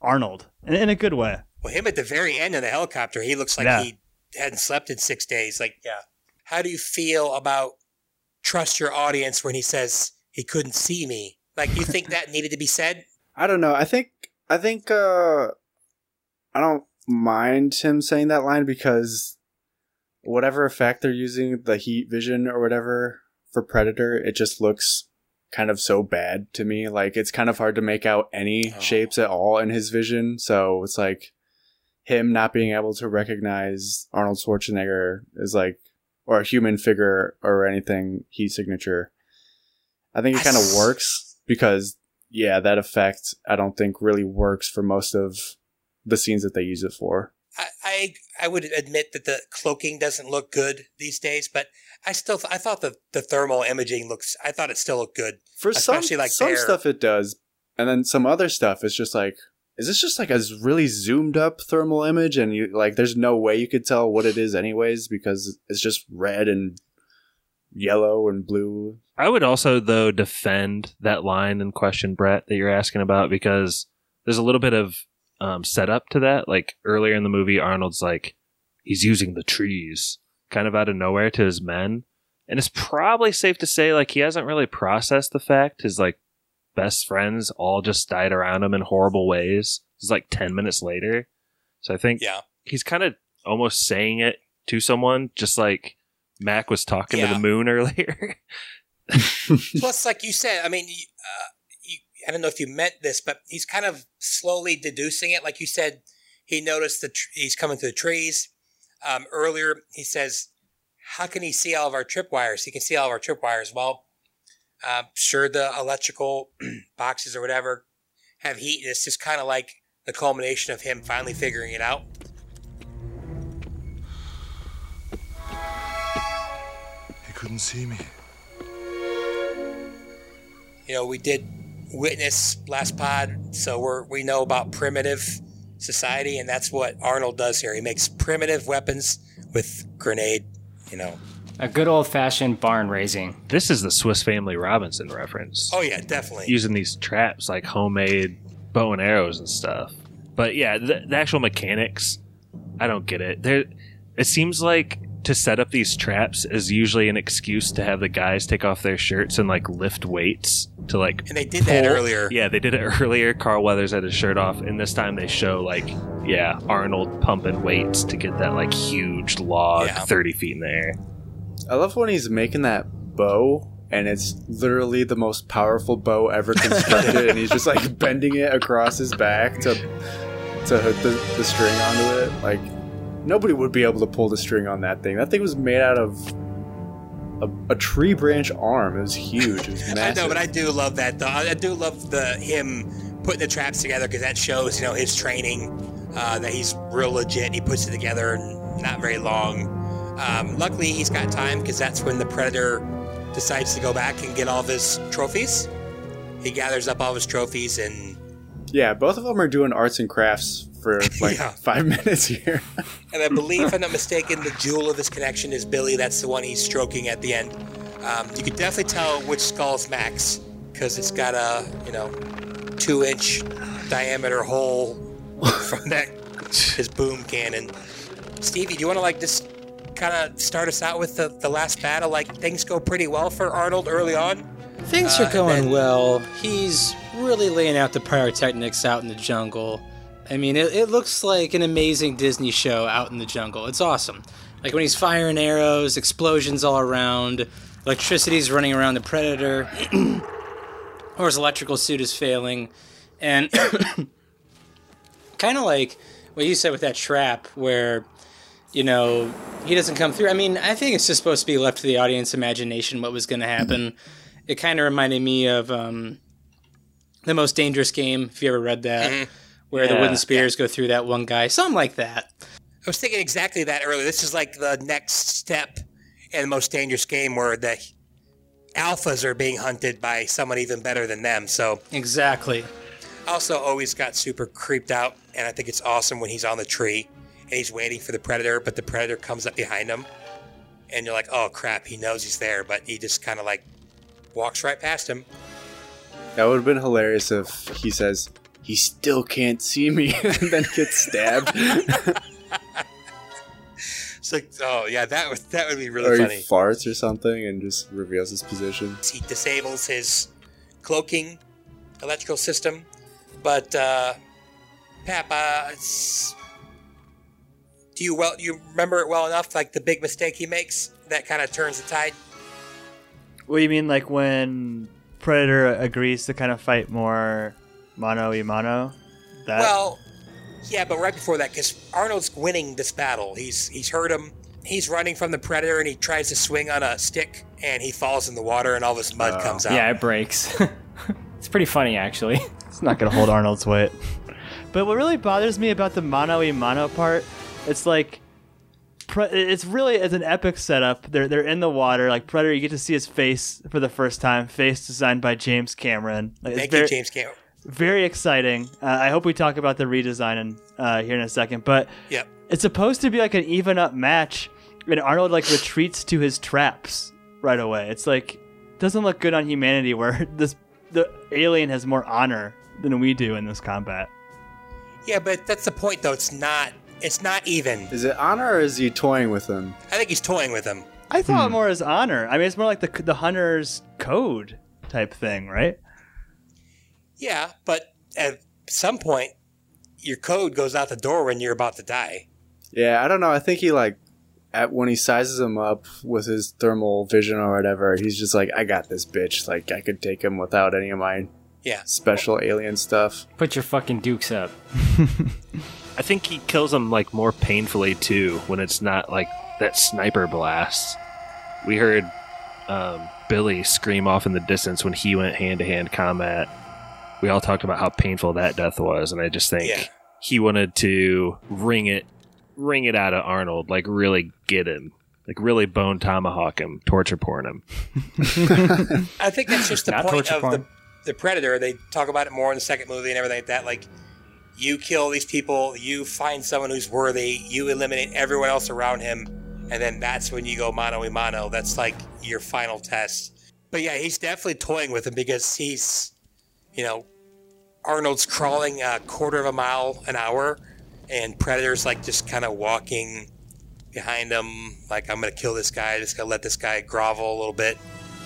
Arnold in, in a good way. Well, him at the very end of the helicopter, he looks like Yeah. he hadn't slept in six days. Like, yeah. How do you feel about trust your audience when he says he couldn't see me? Like, you think that [laughs] needed to be said? I don't know. I think I think uh I don't mind him saying that line because whatever effect they're using, the heat vision or whatever for Predator, it just looks kind of so bad to me. Like it's kind of hard to make out any Oh. shapes at all in his vision. So it's like him not being able to recognize Arnold Schwarzenegger is like or a human figure or anything heat signature. I think it kind of works because yeah, that effect I don't think really works for most of the scenes that they use it for. I, I I would admit that the cloaking doesn't look good these days, but I still I thought the the thermal imaging looks. I thought it still looked good. For some like, some there. stuff it does, and then some other stuff it's just like is this just like a really zoomed up thermal image and you like there's no way you could tell what it is anyways because it's just red and yellow and blue. I would also though defend that line in question, Brett, that you're asking about because there's a little bit of um, setup to that. Like earlier in the movie, Arnold's like he's using the trees kind of out of nowhere to his men, and it's probably safe to say like he hasn't really processed the fact his like best friends all just died around him in horrible ways. It's like ten minutes later, so I think Yeah. he's kind of almost saying it to someone, just like Mac was talking to the moon [laughs] earlier. [laughs] Plus, like you said, I mean, uh, you, I don't know if you meant this, but he's kind of slowly deducing it. Like you said, he noticed that tr- he's coming through the trees. Um, earlier, he says, "How can he see all of our tripwires? He can see all of our tripwires." Well, uh, sure, the electrical [clears throat] boxes or whatever have heat. And it's just kind of like the culmination of him finally figuring it out. He couldn't see me. you know, we did witness last pod, so we're we know about primitive society, and that's what Arnold does here. He makes primitive weapons with grenade. You know. A good old fashioned barn raising. This is the Swiss Family Robinson reference. Oh yeah, definitely. Using these traps like homemade bow and arrows and stuff. But yeah, the, the actual mechanics, I don't get it. There, it seems like to set up these traps is usually an excuse to have the guys take off their shirts and like lift weights to like. and they did that earlier. Yeah, they did it [laughs] earlier. Carl Weathers had his shirt off, and this time they show like, yeah, Arnold pumping weights to get that like huge log Yeah. thirty feet in the air. I love when he's making that bow and it's literally the most powerful bow ever [laughs] constructed and he's just like bending it across his back to to hook the, the string onto it. Like nobody would be able to pull the string on that thing. That thing was made out of a, a tree branch arm. It was huge. It was [laughs] I know, but I do love that though. I do love the him putting the traps together because that shows you know his training, uh, that he's real legit. He puts it together in not very long. Um, luckily, he's got time because that's when the predator decides to go back and get all of his trophies. He gathers up all of his trophies and yeah, both of them are doing arts and crafts for [laughs] like Yeah. five minutes here. [laughs] And I believe, if I'm not mistaken, the jewel of his connection is Billy. That's the one he's stroking at the end. Um, you can definitely tell which skull's Mac's because it's got a you know two inch diameter hole [laughs] from that his boom cannon. Stevie, do you want to like just kind of start us out with the, the last battle? Like things go pretty well for Arnold early on. Things Uh, are going then- well. He's really laying out the pyrotechnics out in the jungle. I mean, it, it looks like an amazing Disney show out in the jungle. It's awesome. Like when he's firing arrows, explosions all around, electricity's running around the predator, [clears throat] or his electrical suit is failing, and [coughs] kind of like what you said with that trap where you know, he doesn't come through. I mean, I think it's just supposed to be left to the audience imagination what was going to happen. It kind of reminded me of um, the most dangerous game. If you ever read that, where the wooden spears go through that one guy, something like that. I was thinking exactly that earlier. This is like the next step in the most dangerous game where the alphas are being hunted by someone even better than them. So Exactly. I also always got super creeped out, and I think it's awesome when he's on the tree and he's waiting for the predator, but the predator comes up behind him, and you're like, oh crap, he knows he's there, but he just kind of like walks right past him. That would have been hilarious if he says he still can't see me [laughs] and then gets stabbed, [laughs] It's like, oh yeah, that would that would be or really he funny. farts or something and just reveals his position. he disables his cloaking electrical system. But uh, Pap, uh, Do you well? You remember it well enough? Like the big mistake he makes that kind of turns the tide. What do you mean, like when Predator agrees to kind of fight more mano a mano? That Well, yeah, but right before that, because Arnold's winning this battle. He's he's hurt him. He's running from the predator, and he tries to swing on a stick, and he falls in the water, and all this mud oh. comes out. Yeah, it breaks. [laughs] it's pretty funny actually. it's not gonna hold Arnold's weight. But what really bothers me about the mano a mano part, it's like. It's really it's an epic setup. They're they're in the water. Like Predator, you get to see his face for the first time. Face designed by James Cameron. Like, it's Thank very- you, James Cameron. Very exciting. Uh, I hope we talk about the redesign in, uh, here in a second. But Yep. it's supposed to be like an even up match, and Arnold like retreats to his traps right away. It's like doesn't look good on humanity where [laughs] this the alien has more honor than we do in this combat. Yeah, but that's the point, though. It's not. It's not even. Is it honor or is he toying with him? I think he's toying with him. I thought more as honor. I mean, it's more like the the hunter's code type thing, right? Yeah, but at some point, your code goes out the door when you're about to die. Yeah, I don't know. I think he like at when he sizes him up with his thermal vision or whatever, he's just like, I got this bitch. Like I could take him without any of my Yeah. special alien stuff. Put your fucking dukes up. [laughs] I think he kills him like more painfully too when it's not like that sniper blast. We heard um, Billy scream off in the distance when he went hand to hand combat. We all talked about how painful that death was, and I just think Yeah. he wanted to wring it, wring it out of Arnold, like really get him, like really bone tomahawk him, torture porn him. [laughs] I think that's just the Not point of the, the Predator. They talk about it more in the second movie and everything like that. Like, you kill these people, you find someone who's worthy, you eliminate everyone else around him, and then that's when you go mano a mano. That's like your final test. But yeah, he's definitely toying with him because he's, you know, Arnold's crawling a quarter of a mile an hour, and Predator's like just kind of walking behind him, like, I'm going to kill this guy, just going to let this guy grovel a little bit.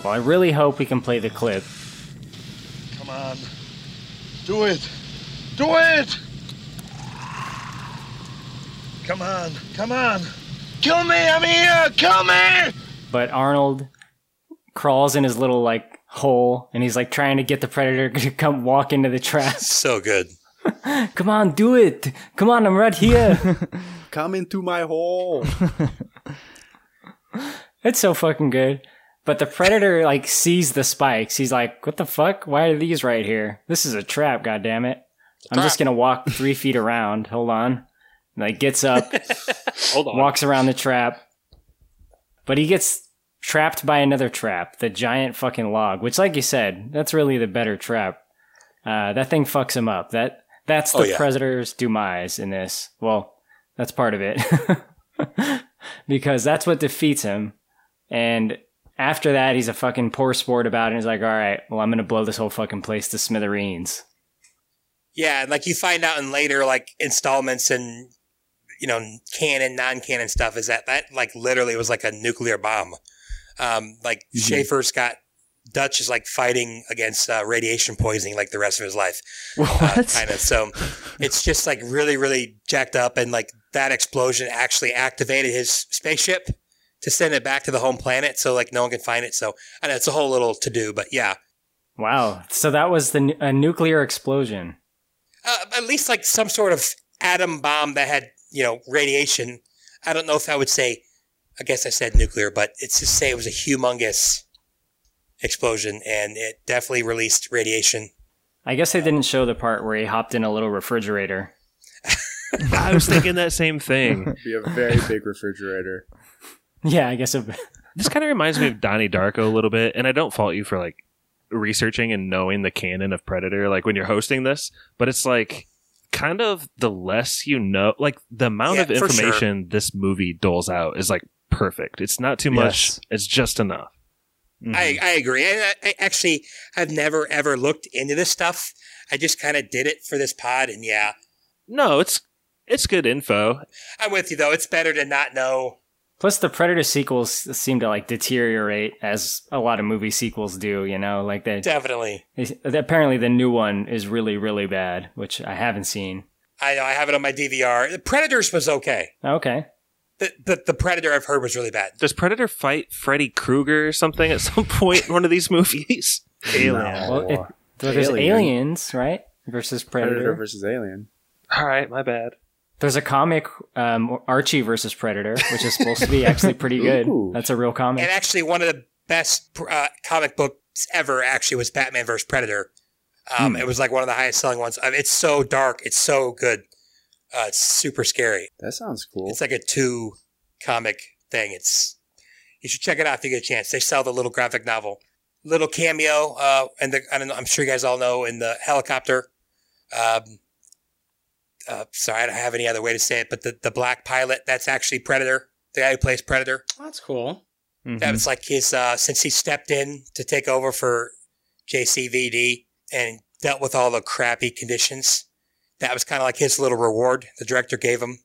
Well, I really hope we can play the clip. Come on. Do it. Do it. Come on. Come on. Kill me. I'm here. Kill me. But Arnold crawls in his little like hole and he's like trying to get the predator [laughs] to come walk into the trap. [laughs] So good. [laughs] Come on, do it. Come on, I'm right here. Come into my hole. it's so fucking good. But the predator like sees the spikes. He's like, "What the fuck? Why are these right here? This is a trap, God damn it! I'm just gonna walk three feet around. Hold on." Like gets up, Hold on. walks around the trap, but he gets trapped by another trap, the giant fucking log. Which, like you said, that's really the better trap. Uh, that thing fucks him up. That that's the Oh, yeah. predator's demise in this. Well, that's part of it [laughs] because that's what defeats him. And after that, he's a fucking poor sport about it. And he's like, "All right, well, I'm gonna blow this whole fucking place to smithereens." Yeah, and like you find out in later like installments and you know canon, non-canon stuff is that that like literally was like a nuclear bomb. Um, like Schaefer's got Dutch is like fighting against uh, radiation poisoning like the rest of his life, [laughs] What? kind of. So it's just like really, really jacked up, and like that explosion actually activated his spaceship to send it back to the home planet, so like no one can find it. So I know it's a whole little to do, but yeah, Wow. So that was the a nuclear explosion. uh, at least like some sort of atom bomb that had you know radiation. I don't know if I would say. I guess I said nuclear, but it's just say it was a humongous explosion, and it definitely released radiation. I guess they didn't show the part where he hopped in a little refrigerator. [laughs] I was thinking that same thing. [laughs] Be a very big refrigerator. Yeah, I guess it, [laughs] This kind of reminds me of Donnie Darko a little bit, and I don't fault you for like researching and knowing the canon of Predator, like when you're hosting this, but it's like kind of the less you know, like the amount Yeah, of for sure. information this movie doles out is like perfect. It's not too much, Yes. it's just enough. I, mm-hmm. I agree. And I, I actually have never ever looked into this stuff. I just kind of did it for this pod, and yeah, No, it's it's good info. I'm with you though. It's better to not know. Plus, the Predator sequels seem to like deteriorate as a lot of movie sequels do. You know, like they, Definitely. they apparently the new one is really really bad, which I haven't seen. I know I have it on my DVR. The Predators was okay. Okay. The, the the Predator I've heard was really bad. Does Predator fight Freddy Krueger or something at some [laughs] point in one of these movies? Alien. Well, it, there's Alien. aliens, right? Versus Predator. Predator versus Alien. All right, my bad. There's a comic, um, Archie versus Predator, which is supposed to be actually pretty [laughs] good. Ooh. That's a real comic. And actually, one of the best uh, comic books ever actually was Batman versus Predator. Um, It was like one of the highest selling ones. I mean, it's so dark. It's so good. Uh, it's super scary. That sounds cool. It's like a two comic thing. It's you should check it out if you get a chance. They sell the little graphic novel, little cameo, uh, and the I don't know. I'm sure you guys all know in the helicopter. Um, uh, sorry, I don't have any other way to say it, but the the black pilot that's actually Predator, the guy who plays Predator. That's cool. Mhm. That was like his uh, since he stepped in to take over for JCVD and dealt with all the crappy conditions. That was kind of like his little reward the director gave him.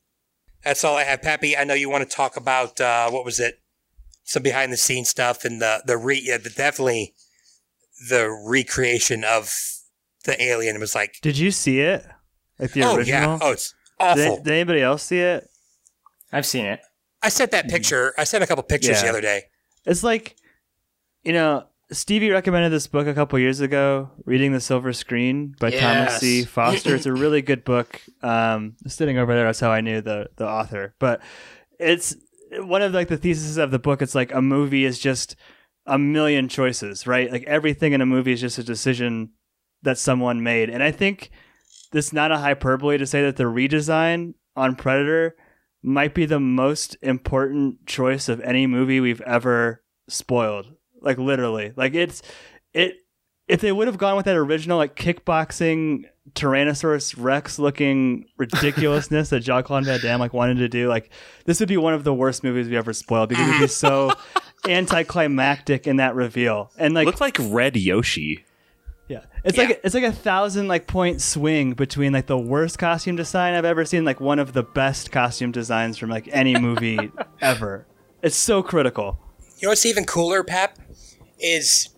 That's all I have, Pappy. I know you want to talk about uh, what was it? Some behind the scenes stuff and the the re yeah, the, definitely the recreation of the alien It was like Did you see it? Like the oh original? yeah oh it's Did, awful. did anybody else see it? I've seen it. I sent that picture. I sent a couple pictures the other day. It's like, you know, Stevie recommended this book a couple years ago, Reading the Silver Screen by Thomas C. Foster. it's a really good book. Um, sitting over there, that's how I knew the the author. But it's one of like the theses of the book. It's like a movie is just a million choices, right? Like everything in a movie is just a decision that someone made, and I think it's not a hyperbole to say that the redesign on Predator might be the most important choice of any movie we've ever spoiled. Like literally. Like it's it if they would have gone with that original like kickboxing Tyrannosaurus Rex looking [laughs] ridiculousness that Jean Claude Van Damme like wanted to do, like this would be one of the worst movies we ever spoiled because it'd be so [laughs] anticlimactic in that reveal. And like Looked like Red Yoshi. yeah, it's Yeah. like it's like a thousand like point swing between like the worst costume design I've ever seen, like one of the best costume designs from like any movie [laughs] ever. It's so critical. You know what's even cooler, Pap? Is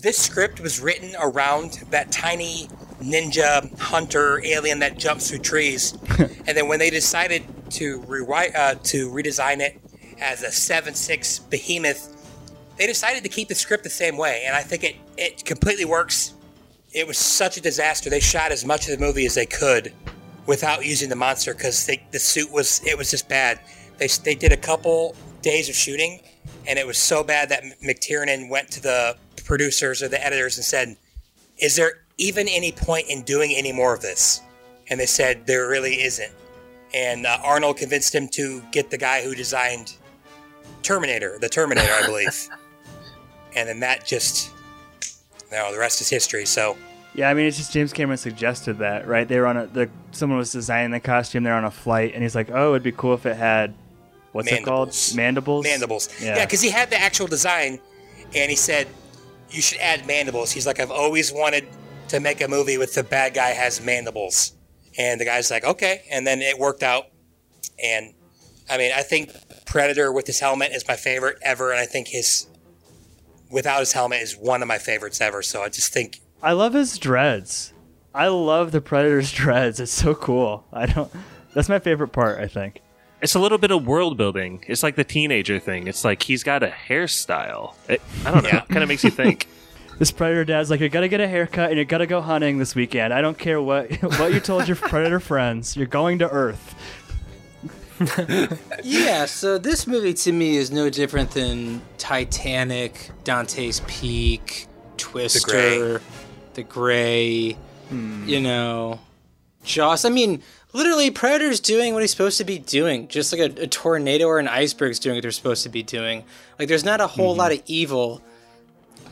this script was written around that tiny ninja hunter alien that jumps through trees, [laughs] and then when they decided to rewrite uh, to redesign it as a seven six behemoth, they decided to keep the script the same way, and I think it it completely works. It was such a disaster. They shot as much of the movie as they could without using the monster because the suit was it was just bad. They they did a couple days of shooting, and it was so bad that McTiernan went to the producers or the editors and said, "Is there even any point in doing any more of this?" And they said there really isn't. And uh, Arnold convinced him to get the guy who designed Terminator, the Terminator, I believe. [laughs] and then that just, no, the rest is history. So Yeah, I mean, it's just James Cameron suggested that, right? They were on a, the, someone was designing the costume. They're on a flight, and he's like, "Oh, it'd be cool if it had, what's it called, Mandibles. mandibles." mandibles. Yeah. Yeah, because he had the actual design, and he said you should add mandibles. He's like, I've always wanted to make a movie with the bad guy has mandibles, and the guy's like, okay, and then it worked out. And I mean, I think Predator with his helmet is my favorite ever, and I think his without his helmet is one of my favorites ever. So I just think I love his dreads. I love the Predator's [laughs] dreads. It's so cool. I don't. That's my favorite part. I think. It's a little bit of world building. It's like the teenager thing. It's like he's got a hairstyle. It, I don't know. Yeah. kind of makes you think. [laughs] This Predator dad's like, you gotta get a haircut and you gotta go hunting this weekend. I don't care what [laughs] what you told your Predator friends. You're going to Earth. [laughs] Yeah, so this movie to me is no different than Titanic, Dante's Peak, Twister, The Grey, hmm. you know, Jaws. I mean, literally, Predator's doing what he's supposed to be doing, just like a, a tornado or an iceberg's doing what they're supposed to be doing. Like, there's not a whole mm-hmm. lot of evil.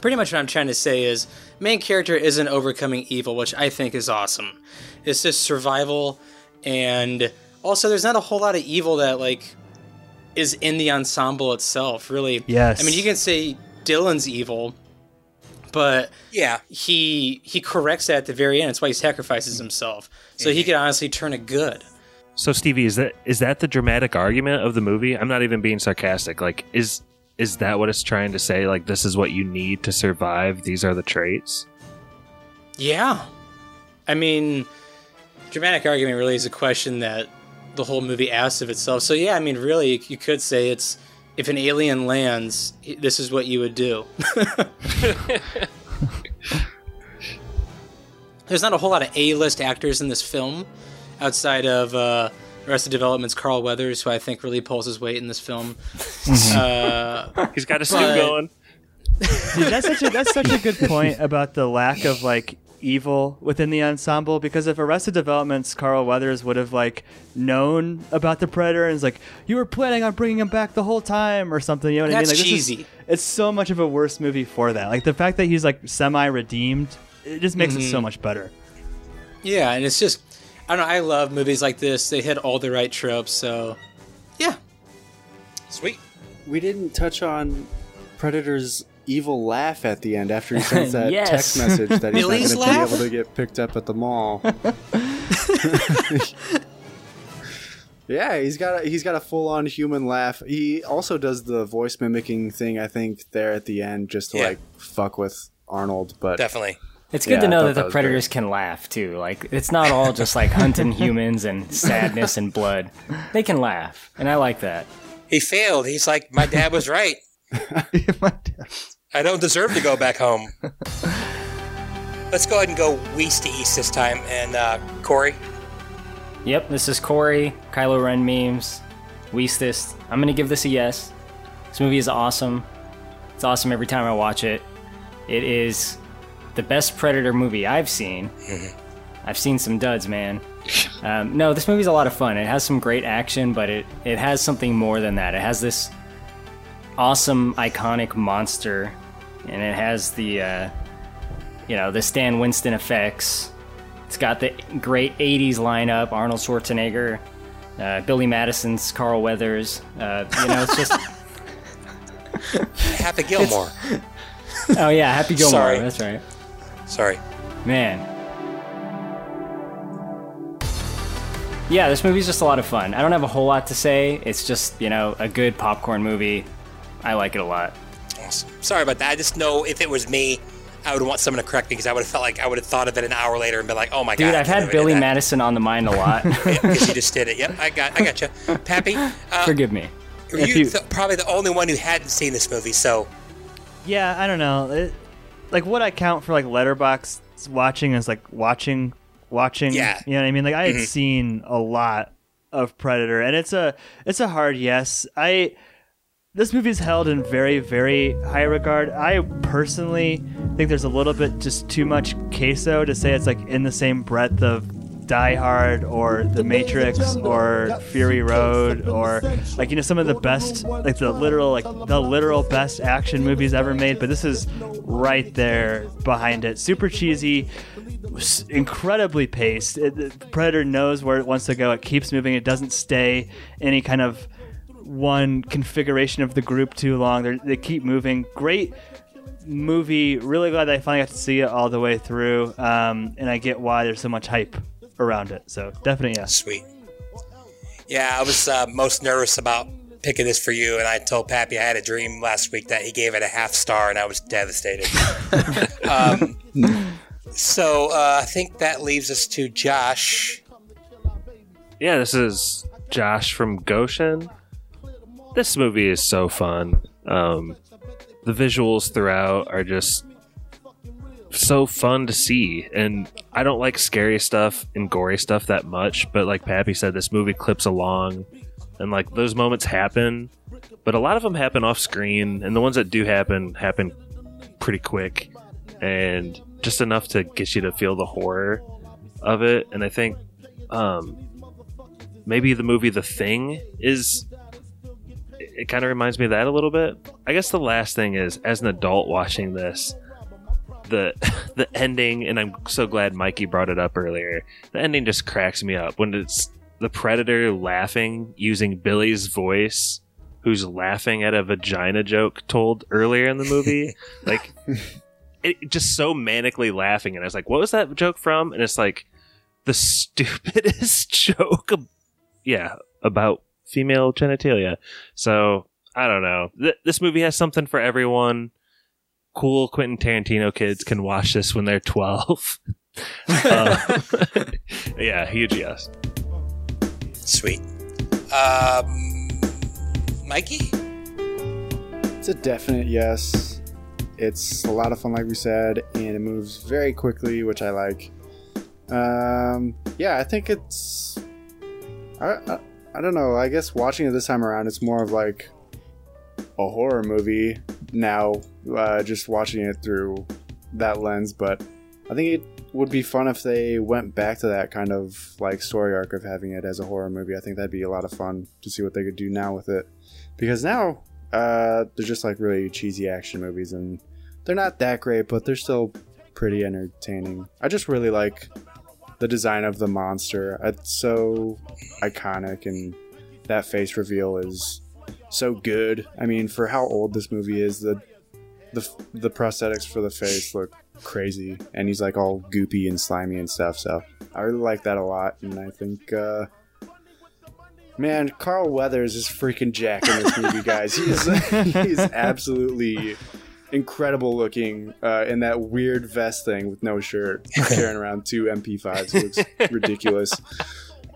Pretty much what I'm trying to say is, main character isn't overcoming evil, which I think is awesome. It's just survival, and also there's not a whole lot of evil that like is in the ensemble itself. Really, Yes. I mean, you can say Dillon's evil, but yeah, he he corrects that at the very end. That's why he sacrifices himself, so he mm-hmm. could honestly turn it good. So Stevie, is that is that the dramatic argument of the movie? I'm not even being sarcastic. Like, is is that what it's trying to say? Like, this is what you need to survive. These are the traits. Yeah, I mean, dramatic argument really is a question that the whole movie asks of itself. So yeah, I mean, really, you could say it's if an alien lands, this is what you would do. [laughs] There's not a whole lot of A-list actors in this film, outside of uh, Arrested Development's Carl Weathers, who I think really pulls his weight in this film. uh, He's got a suit But- going. Dude, that's such a that's such a good point about the lack of like evil within the ensemble because if Arrested Development's Carl Weathers would have like known about the predator and is like you were planning on bringing him back the whole time or something you know what That's I mean like this is- cheesy. it's so much of a worse movie for that like the fact that he's like semi redeemed it just makes it so Mm-hmm. much better yeah, and it's just I don't know. I love movies like this. They hit all the right tropes. So yeah, Sweet. We didn't touch on Predator's evil laugh at the end after he sends [laughs] that Yes. text message that he's Millie's not going to be able to get picked up at the mall. [laughs] yeah, he's got a, he's got a full on human laugh. He also does the voice mimicking thing. I think there at the end just to Yeah. like fuck with Arnold, but Definitely. It's good Yeah, to know that that the was predators can laugh too. Like it's not all just like hunting [laughs] humans and sadness and blood. They can laugh, and I like that. He failed. He's like, my dad was right. I don't deserve to go back home. [laughs] Let's go ahead and go west to east this time. And uh, Corey, Yep, this is Corey, Kylo Ren memes, Weastist. I'm gonna give this a yes. This movie is awesome. It's awesome every time I watch it. It is the best Predator movie I've seen. I've seen some duds, man. Um, no, this movie's a lot of fun. It has some great action, but it, it has something more than that. It has this awesome, iconic monster, and it has the, uh, you know, the Stan Winston effects. It's got the great 80s lineup Arnold Schwarzenegger, uh, Billy Madison's Carl Weathers. Uh, you know, it's just. [laughs] Happy Gilmore. oh, yeah, Happy Gilmore. Sorry. That's right. Sorry. Man. Yeah, this movie's just a lot of fun. I don't have a whole lot to say. It's just, you know, a good popcorn movie. I like it a lot. Awesome. Sorry about that. I just know if it was me, I would want someone to correct me because I would have felt like I would have thought of it an hour later and been like, "Oh my Dude, god!" Dude, I've had Billy Madison on the mind a lot. [laughs] because you just did it. Yep, I got, I got you, [laughs] Pappy. Uh, Forgive me. You're you- th- probably the only one who hadn't seen this movie, so yeah I don't know it, like what I count for like Letterboxd watching is like watching watching Yeah. you know what I mean like I had Mhm. seen a lot of Predator and it's a it's a hard yes I this movie is held in very very high regard. I personally think there's a little bit just too much queso to say it's like in the same breadth of Die Hard or The Matrix or Fury Road or like you know some of the best like the literal like the literal best action movies ever made but this is right there behind it. Super cheesy incredibly paced. It, Predator knows where it wants to go. It keeps moving. It doesn't stay any kind of one configuration of the group too long They're, they keep moving great movie really glad that I finally got to see it all the way through um, and I get why there's so much hype around it so definitely yes sweet. Yeah, I was uh, most nervous about picking this for you, and I told Pappy I had a dream last week that he gave it a half star, and I was devastated. [laughs] um, so uh, I think that leaves us to Josh. Yeah, this is Josh from Goshen. This movie is so fun. Um, the visuals throughout are just so fun to see. And I don't like scary stuff and gory stuff that much, but like Pappy said, this movie clips along and like those moments happen, but a lot of them happen off screen, and the ones that do happen happen pretty quick and just enough to get you to feel the horror of it. And I think um, maybe the movie The Thing is. It, kind of reminds me of that a little bit. I guess the last thing is, as an adult watching this, the [laughs] the ending, and I'm so glad Mikey brought it up earlier. The ending just cracks me up when it's the predator laughing using Billy's voice, who's laughing at a vagina joke told earlier in the movie. [laughs] like, it just so manically laughing, and I was like, "What was that joke from?" And it's like the stupidest [laughs] joke. yeah, about female genitalia. So I don't know. Th- this movie has something for everyone. Cool Quentin Tarantino kids can watch this when they're 12 Uh, [laughs] [laughs] yeah, huge yes. Sweet. Um, Mikey? It's a definite yes. It's a lot of fun, like we said, and it moves very quickly, which I like. Um, yeah, I think it's. I, I, I don't know. I guess watching it this time around, it's more of like a horror movie now, uh, just watching it through that lens. But I think it would be fun if they went back to that kind of like story arc of having it as a horror movie. I think that'd be a lot of fun to see what they could do now with it. Because now uh, they're just like really cheesy action movies, and they're not that great, but they're still pretty entertaining. I just really like the design of the monster. It's so iconic, and that face reveal is so good. I mean, for how old this movie is, the the the prosthetics for the face look crazy, and he's like all goopy and slimy and stuff. So I really like that a lot, and I think. Uh, Man, Carl Weathers is freaking Jack in this movie, guys. He's [laughs] he's absolutely incredible looking uh, in that weird vest thing with no shirt, [laughs] carrying around two MP5s. It looks [laughs] ridiculous.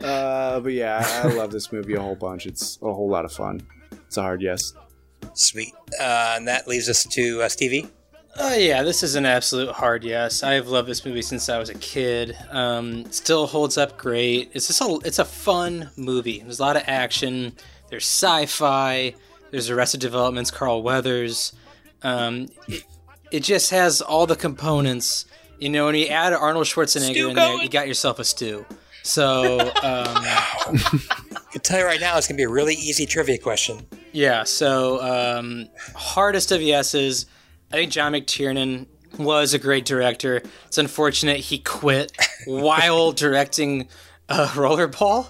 Uh, but yeah, I love this movie a whole bunch. It's a whole lot of fun. It's a hard yes. Sweet. Uh, and that leaves us to uh, Stevie. Oh yeah, this is an absolute hard yes. I've loved this movie since I was a kid. Um, still holds up great. It's just a it's a fun movie. There's a lot of action. There's sci-fi. There's Arrested Development's Carl Weathers. Um, it, it just has all the components. You know, when you add Arnold Schwarzenegger Stew in there, you got yourself a stew. So [laughs] um, I can tell you right now, it's going to be a really easy trivia question. Yeah, so um, hardest of yeses. I think John McTiernan was a great director. It's unfortunate he quit [laughs] while directing uh, Rollerball.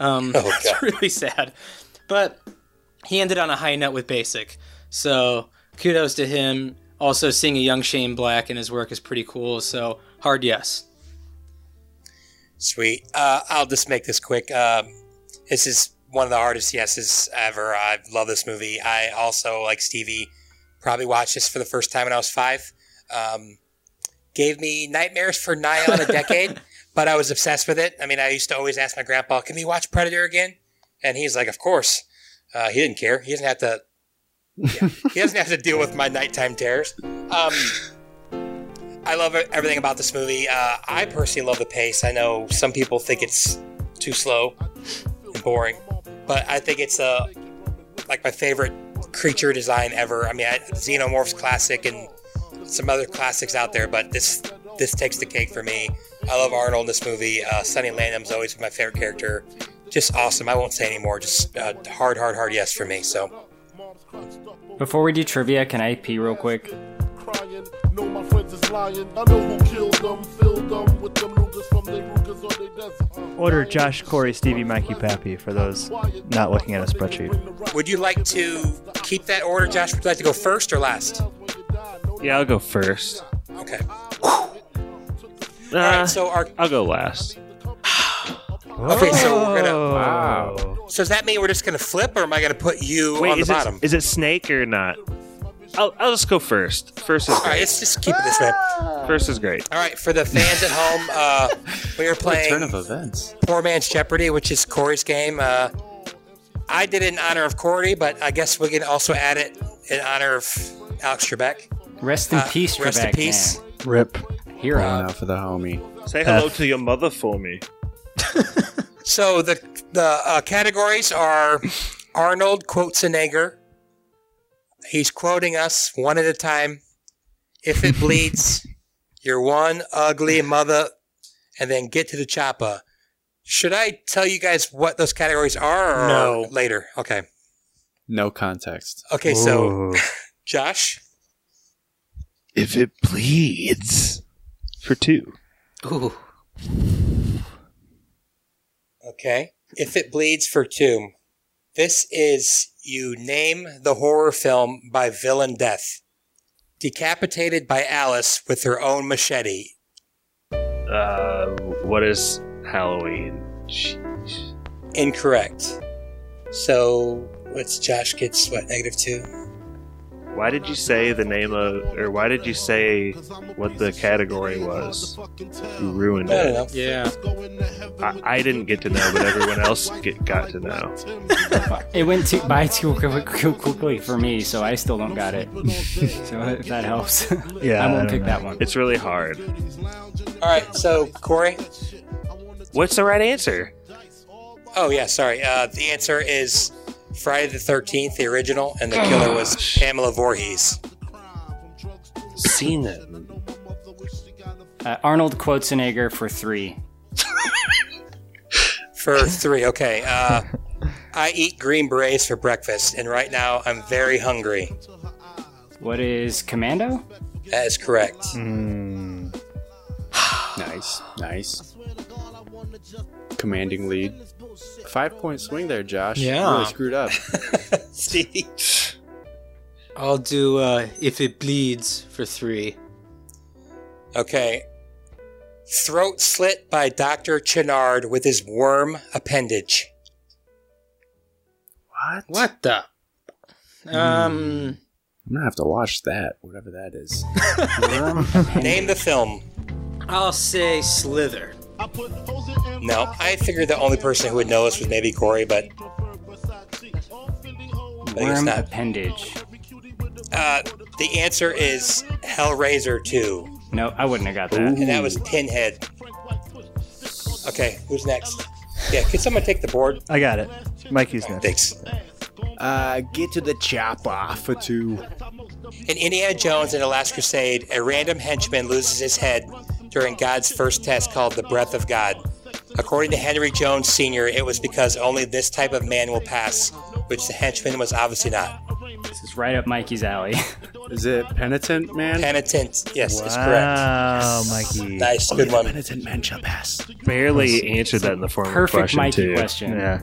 Um, Oh, it's God. really sad. But he ended on a high note with Basic. So kudos to him. Also, seeing a young Shane Black in his work is pretty cool. So hard yes. Sweet. Uh, I'll just make this quick. Um, this is one of the hardest yeses ever. I love this movie. I also, like Stevie, probably watched this for the first time when I was five. Um, gave me nightmares for nigh on a [laughs] decade, but I was obsessed with it. I mean, I used to always ask my grandpa, "Can we watch Predator again?" And he's like, "Of course." Uh, he didn't care. He doesn't have to. He doesn't have to deal with my nighttime terrors. Um, I love everything about this movie. Uh, I personally love the pace. I know some people think it's too slow and boring, but I think it's uh, like my favorite creature design ever. I mean, I, Xenomorph's classic and some other classics out there, but this this takes the cake for me. I love Arnold in this movie. Uh, Sonny Landham's always my favorite character. Just awesome. I won't say anymore. Just uh, hard, hard, hard yes for me. So Before we do trivia, can I pee real quick? crying. Know my friends is lying. I know who killed them, filled them with them Rugers from they Rugers or they desert. Order Josh, Corey, Stevie, Mikey, Pappy for those not looking at a spreadsheet. would you like to keep that order, Josh? Would you like to go first or last? Yeah, I'll go first. Okay. Nah, All right. So our I'll go last. Okay. So we're gonna. Wow. So does that mean we're just gonna flip, or am I gonna put you Wait, on the is bottom? it is it Snake or not? I'll I'll just go first. First is great. All right, great. let's just keep it this way. First is great. All right, for the fans at home, uh, we are playing turn of events. Poor Man's Jeopardy, which is Corey's game. Uh, I did it in honor of Corey, but I guess we can also add it in honor of Alex Trebek. Rest in Uh, peace, rest in Trebek, peace. man. Rip. Hero. Pulling out for the homie. Say hello to your mother for me. So the the uh, categories are Arnold quotes Quotzenegger. He's quoting us one at a time. If it bleeds, [laughs] you're one ugly mother, and then get to the chopper. Should I tell you guys what those categories are? Or No. Later. Okay. No context. Okay. So, [laughs] Josh. If it bleeds. For two. Ooh. Okay. If it bleeds for two. This is you name the horror film by villain death. Decapitated by Alice with her own machete. Uh, what is Halloween? Jeez. Incorrect. So what's Josh gets what negative two? Why did you say the name of, or why did you say what the category was? You ruined I it. know. Yeah. I, I didn't get to know, but everyone else get, got to know. It went too, by too quick- quick- quickly for me, so I still don't got it. [laughs] so if that helps, Yeah, I I won't don't pick know. that one. It's really hard. All right, so Corey. What's the right answer? Oh yeah, sorry. Uh, the answer is Friday the Thirteenth, the original, and the killer was Pamela Voorhees. Seen it. movie. Uh, Arnold Schwarzenegger for three. [laughs] For three, okay. Uh, [laughs] I eat green berets for breakfast, and right now I'm very hungry. What is Commando? That is correct. [sighs] Nice, nice. Commanding lead. Five point swing there, Josh. Yeah. Really screwed up. [laughs] Stevie. I'll do uh, if it bleeds for three. Okay. Throat slit by Dr. Channard with his worm appendage. what? What the? Um, I'm gonna have to watch that, whatever that is. [laughs] Name the film. I'll say Slither. No, I figured the only person who would know this was maybe Corey, but I guess Worm not. appendage. Uh, the answer is Hellraiser 2, No, I wouldn't have got that. and that was Pinhead. Okay, who's next? Yeah, can someone take the board? I got it. Mikey's next. Thanks. Uh, get to the chopper for two. In Indiana Jones and the Last Crusade, a random henchman loses his head during God's first test called the Breath of God. According to Henry Jones Sr., it was because only this type of man will pass, which the henchman was obviously not. This is right up Mikey's alley. [laughs] Is it penitent man? Penitent, yes, it's correct. Wow, Mikey. Nice, good one. penitent man shall pass. Barely answered that in the form of a Perfect question Mikey too. question. Yeah.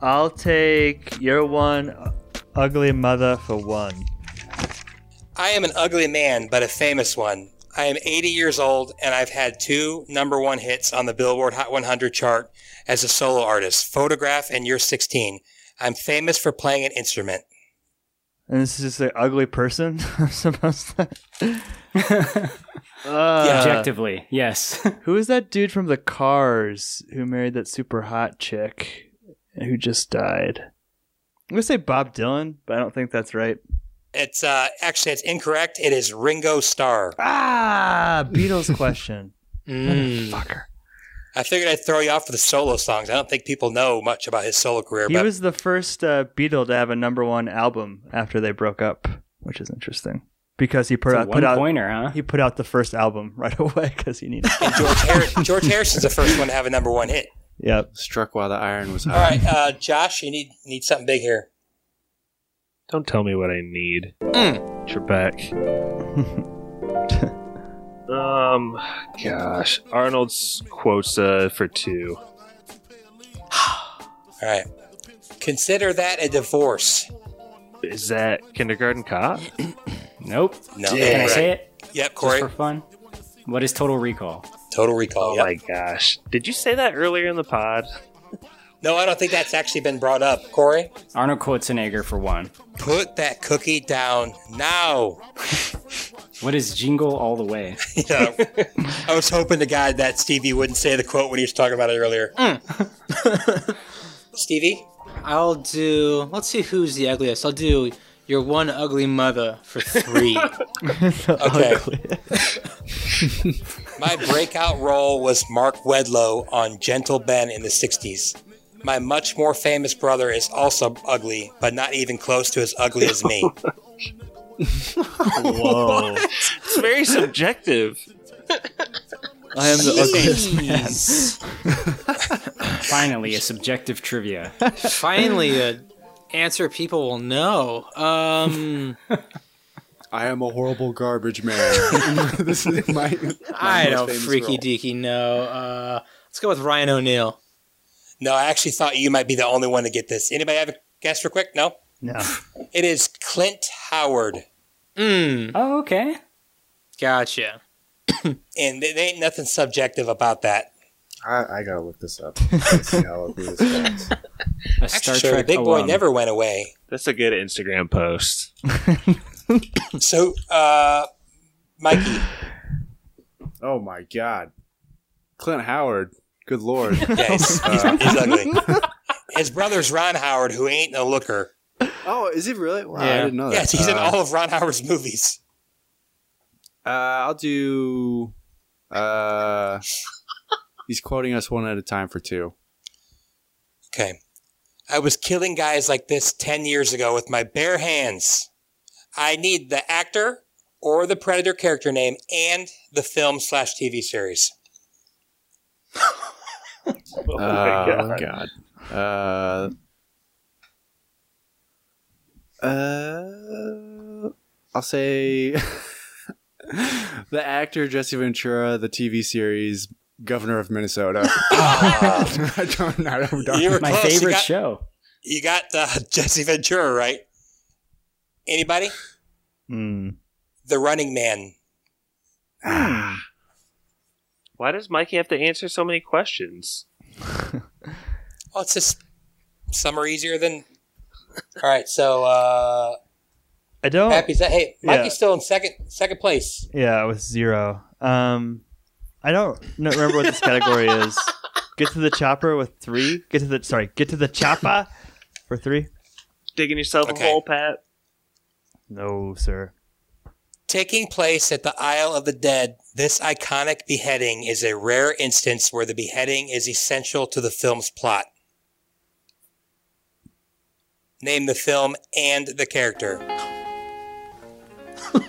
I'll take your one ugly mother for one. I am an ugly man, but a famous one. I am 80 years old, and I've had two number one hits on the Billboard Hot 100 chart as a solo artist Photograph and You're 16. I'm famous for playing an instrument. And this is just an ugly person, [laughs] I'm supposed to. [laughs] Uh, Objectively, yes. [laughs] Who is that dude from the Cars who married that super hot chick who just died? I'm gonna say Bob Dylan, but I don't think that's right. It's uh, actually it's incorrect. It is Ringo Starr. Ah, Beatles question. [laughs] Mm. Fucker. I figured I'd throw you off for the solo songs. I don't think people know much about his solo career, He but was the first uh, Beatle to have a number one album after they broke up, which is interesting because he put It's a out put one out pointer, huh? he put out the first album [laughs] right away because he needed. and George, Har- George Harrison's the first one to have a number one hit. yep. Struck while the iron was hot. All right, uh, Josh, you need need something big here. Don't tell me what I need. Mm. Trebek. [laughs] um, gosh, Arnold's quotes uh, for two. [sighs] All right. Consider that a divorce. Is that Kindergarten Cop? [clears throat] Nope. No. Can I say it? Yep, Corey. Just for fun? What is Total Recall? Total Recall. Oh yep. my gosh! Did you say that earlier in the pod? No, I don't think that's actually been brought up. Corey, Arnold Schwarzenegger for one. put that cookie down now. [laughs] What is Jingle All the Way? [laughs] You know, I was hoping to God that Stevie wouldn't say the quote when he was talking about it earlier. Mm. [laughs] Stevie? I'll do. Let's see who's the ugliest. I'll do your one ugly mother for three. Okay. My breakout role was Mark Wedloe on Gentle Ben in the 60s. My much more famous brother is also ugly, but not even close to as ugly as me. [laughs] Whoa. It's very subjective. I am the ugliest man. Finally, a subjective trivia. Finally, an answer people will know. Um, [laughs] I am a horrible garbage man. [laughs] this is my, my I don't freaky role. deaky know. Uh, let's go with Ryan O'Neal. No, I actually thought you might be the only one to get this. Anybody have a guess for quick? No? No. [laughs] It is Clint Howard. Mm, Oh, okay. gotcha. [coughs] And there ain't nothing subjective about that. I, I gotta look this up. [laughs] Let's see how ugly this is. A Star Actually, Trek the big boy never went away. That's a good Instagram post. [laughs] So, uh, Mikey, Oh my god. Clint Howard. Good lord. [laughs] yeah, he's, [laughs] he's, he's ugly. [laughs] His brother's Ron Howard, who ain't no looker. oh, is he really? Wow, I didn't know that. Yes, he's in Uh, all of Ron Howard's movies. Uh, I'll do. Uh, he's quoting us one at a time for two. Okay. I was killing guys like this 10 years ago with my bare hands. I need the actor or the Predator character name and the film slash TV series. Oh [laughs] Oh my god. god. Uh. Uh, I'll say [laughs] the actor Jesse Ventura, the TV series Governor of Minnesota. [laughs] I don't, I don't, You were My close. You favorite got- show. You got uh, Jesse Ventura, right? Anybody? Hmm. The Running Man. Why does Mikey have to answer so many questions? [laughs] Well, it's just some are easier than. All right, so uh, I don't. Happy's that. Hey, Mikey's Yeah. still in second second place. Yeah, with zero. Um, I don't remember what this category is. Get to the chopper with three. Get to the sorry. Get to the choppa for three. Digging yourself Okay. a hole, Pat. No, sir. Taking place at the Isle of the Dead, this iconic beheading is a rare instance where the beheading is essential to the film's plot. Name the film and the character. [laughs]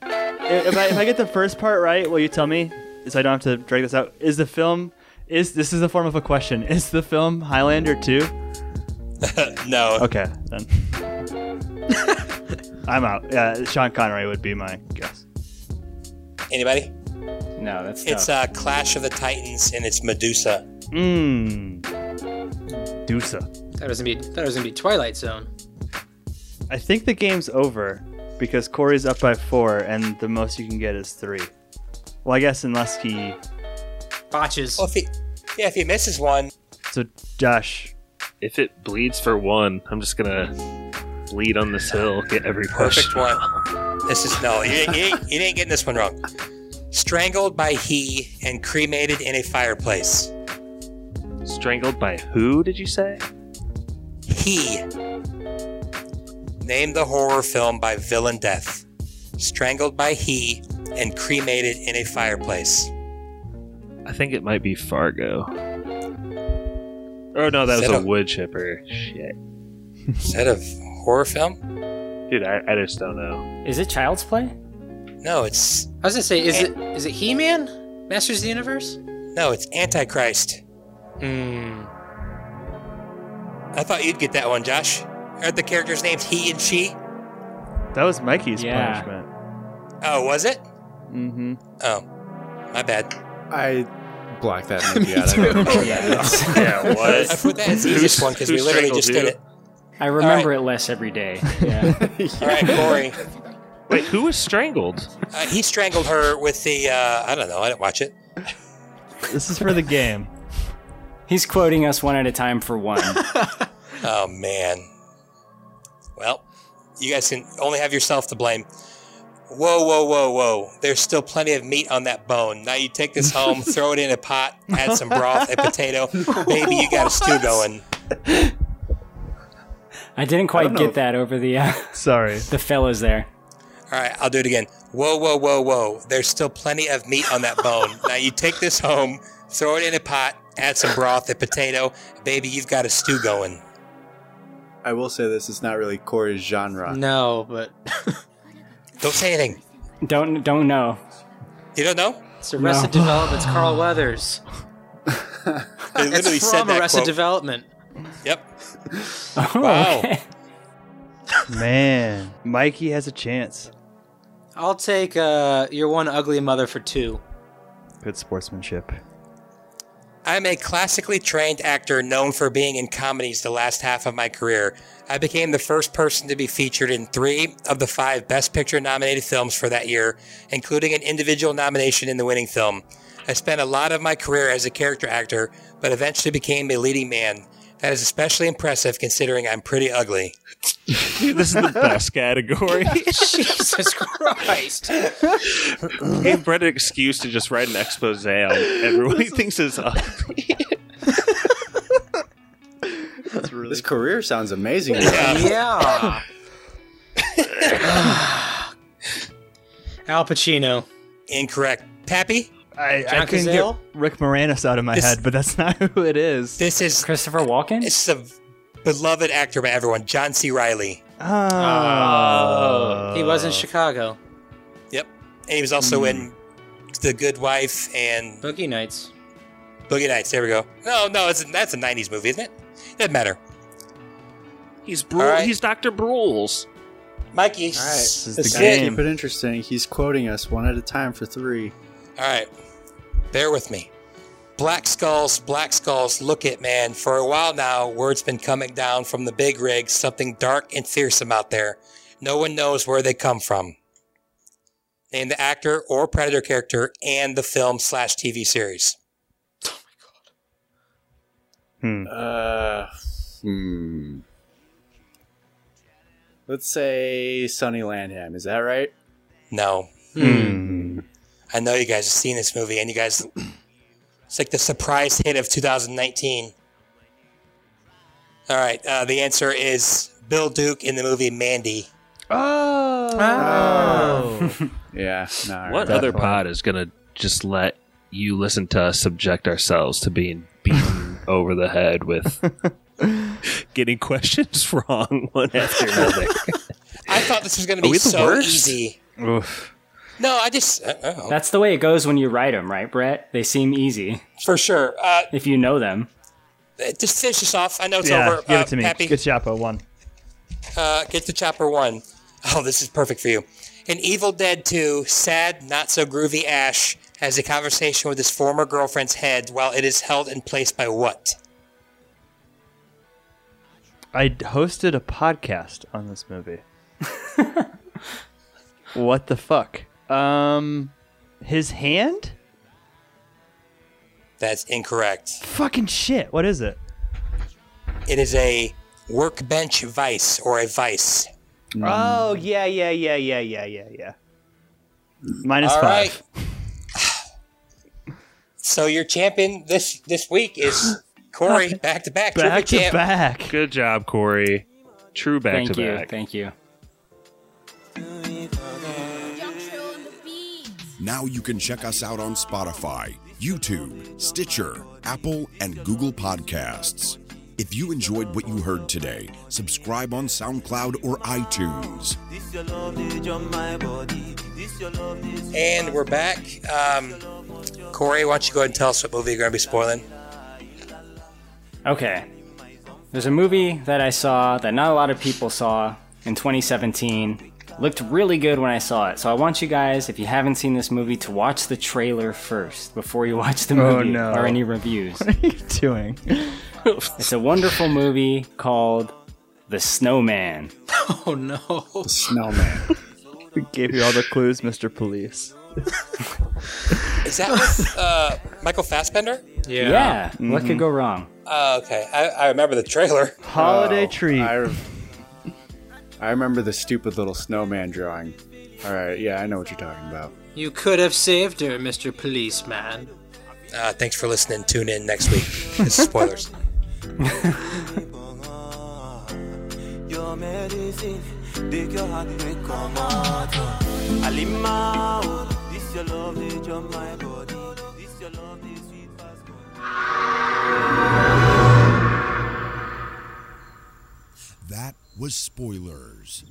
If I, if I get the first part right, will you tell me? So I don't have to drag this out. Is the film? Is this is the form of a question? Is the film Highlander two? [laughs] no. Okay, then. [laughs] I'm out. Yeah, Sean Connery would be my guess. Anybody? No, that's tough. It's uh, Clash of the Titans and it's Medusa. Mmm. Dusa. That was gonna be that was gonna be Twilight Zone. I think the game's over because Corey's up by four, and the most you can get is three. Well, I guess unless he. Botches. Well, if he, yeah, if he misses one, So Josh, If it bleeds for one, I'm just gonna bleed on this hill, get every perfect question. one. [laughs] This is no, you, ain't- you, ain't, you ain't getting this one wrong. Strangled by he and cremated in a fireplace. Strangled by who? Did you say? He. Name the horror film by villain death. Strangled by he and cremated in a fireplace. I think it might be Fargo. Oh no, that was Set a up- wood chipper. Shit, Instead a [laughs] horror film? dude, I, I just don't know. Is it Child's Play? No, it's I was gonna say, is it is it He Man? Masters of the Universe? no, it's Antichrist. Hmm. I thought you'd get that one, Josh. Aren't the characters named he and she? that was Mikey's Yeah. punishment. Oh, was it? Mm-hmm. Oh, my bad. I blacked that [laughs] movie out. I don't know. Yeah, that's- Yeah, what? I put that as the easiest one because we literally strangled just did it. I remember it less every day. [laughs] Yeah. All right, [laughs] Corey. Wait, who was strangled? Uh, he strangled her with the, uh, I don't know, I didn't watch it. This is for the game. He's quoting us one at a time for one. [laughs] Oh, man. Well, you guys can only have yourself to blame. Whoa, whoa, whoa, whoa. There's still plenty of meat on that bone. Now you take this home, throw it in a pot, add some broth, a potato. Baby, you got a stew going. I didn't quite know get if- that over the uh, Sorry. [laughs] the fellas there. All right, I'll do it again. Whoa, whoa, whoa, whoa. There's still plenty of meat on that bone. [laughs] now you take this home, throw it in a pot, add some broth, a potato. Baby, you've got a stew going. I will say this is not really Corey's genre. No, but [laughs] Don't say anything. Don't don't know. You don't know? it's Arrested Development's Carl Weathers. They It's literally said from that Arrested quote. Development. Yep. Oh, [laughs] Wow. okay. Man, Mikey has a chance. I'll take uh, your one ugly mother for two. Good sportsmanship. I'm a classically trained actor known for being in comedies the last half of my career. I became the first person to be featured in three of the five Best Picture nominated films for that year, including an individual nomination in the winning film. I spent a lot of my career as a character actor, but eventually became a leading man. That is especially impressive considering I'm pretty ugly. Dude, [laughs] this is the best category. [laughs] Jesus Christ. Gave Brett an excuse to just write an expose on everyone he thinks is ugly. This career sounds amazing. yeah. [sighs] Al Pacino. Incorrect. Pappy? I, John I couldn't get Rick Moranis out of my This- head, but that's [laughs] not who it is. This is Christopher Walken? it's a beloved actor by everyone, John C. Reilly. Oh. He was in Chicago. Yep. And he was also hmm. in The Good Wife and Boogie Nights. Boogie Nights. There we go. No, no, it's, that's a 90s movie, isn't it? Doesn't matter. He's Brule, All right. he's Dr. Brules. Mikey. All right. This is the game. Keep it interesting. He's quoting us one at a time for three. All right. Bear with me. Black skulls, black skulls, look it, man. For a while now, word's been coming down from the big rig, something dark and fearsome out there. No one knows where they come from. Name the actor or Predator character and the film slash TV series. Oh my god. Hmm. Uh, hmm. Let's say Sonny Landham. Is that right? No. Hmm. I know you guys have seen this movie, and you guys, it's like the surprise hit of 2019. All right. Uh, the answer is Bill Duke in the movie Mandy. Oh. [laughs] Yeah. No. What right. other pod is going to just let you listen to us subject ourselves to being beaten [laughs] over the head with [laughs] getting questions wrong one after another? I thought this was going to be so worst? easy. Oof. No, I just uh, oh, That's the way it goes when you write them, right, Brett? They seem easy for sure. Uh, if you know them. just finish this off. I know it's Yeah, over. give uh, it to me. Pappy, Good Chapo, one. uh, get to chapter one. Oh, this is perfect for you. In Evil Dead 2, sad, not so groovy Ash has a conversation with his former girlfriend's head while it is held in place by what? I hosted a podcast on this movie. [laughs] what the fuck? Um, his hand? That's incorrect. Fucking shit. What is it? It is a workbench vice or a vice. Oh yeah, yeah, yeah, yeah, yeah, yeah, yeah. Minus All five. right. [sighs] So your champion this this week is [gasps] Corey, back to back, Back to champ. back. Good job, Corey. True back Thank to you. back. Thank you. Now you can check us out on Spotify, YouTube, Stitcher, Apple, and Google Podcasts. If you enjoyed what you heard today, subscribe on SoundCloud or iTunes. And we're back. Um, Corey, why don't you go ahead and tell us what movie you're going to be spoiling? Okay. There's a movie that I saw that not a lot of people saw in 2017. Looked really good when I saw it. So I want you guys, if you haven't seen this movie, to watch the trailer first before you watch the Oh, movie no. or any reviews. [laughs] What are you doing? [laughs] it's a wonderful movie called The Snowman. Oh no. The snowman. We gave you all the clues, Mr. Police. Is that with uh, Michael Fassbender? Yeah. What Mm-hmm. could go wrong? Oh, okay. I, I remember the trailer. Holiday Oh, treat. I, I remember the stupid little snowman drawing. All right. Yeah, I know what you're talking about. You could have saved her, Mr. Policeman. Uh, thanks for listening. Tune in next week. This is [laughs] spoilers. Your medicine, make your heart break come out. Alima, this your love, they jump my body. This your love, they sweet fast. That was Spoilers.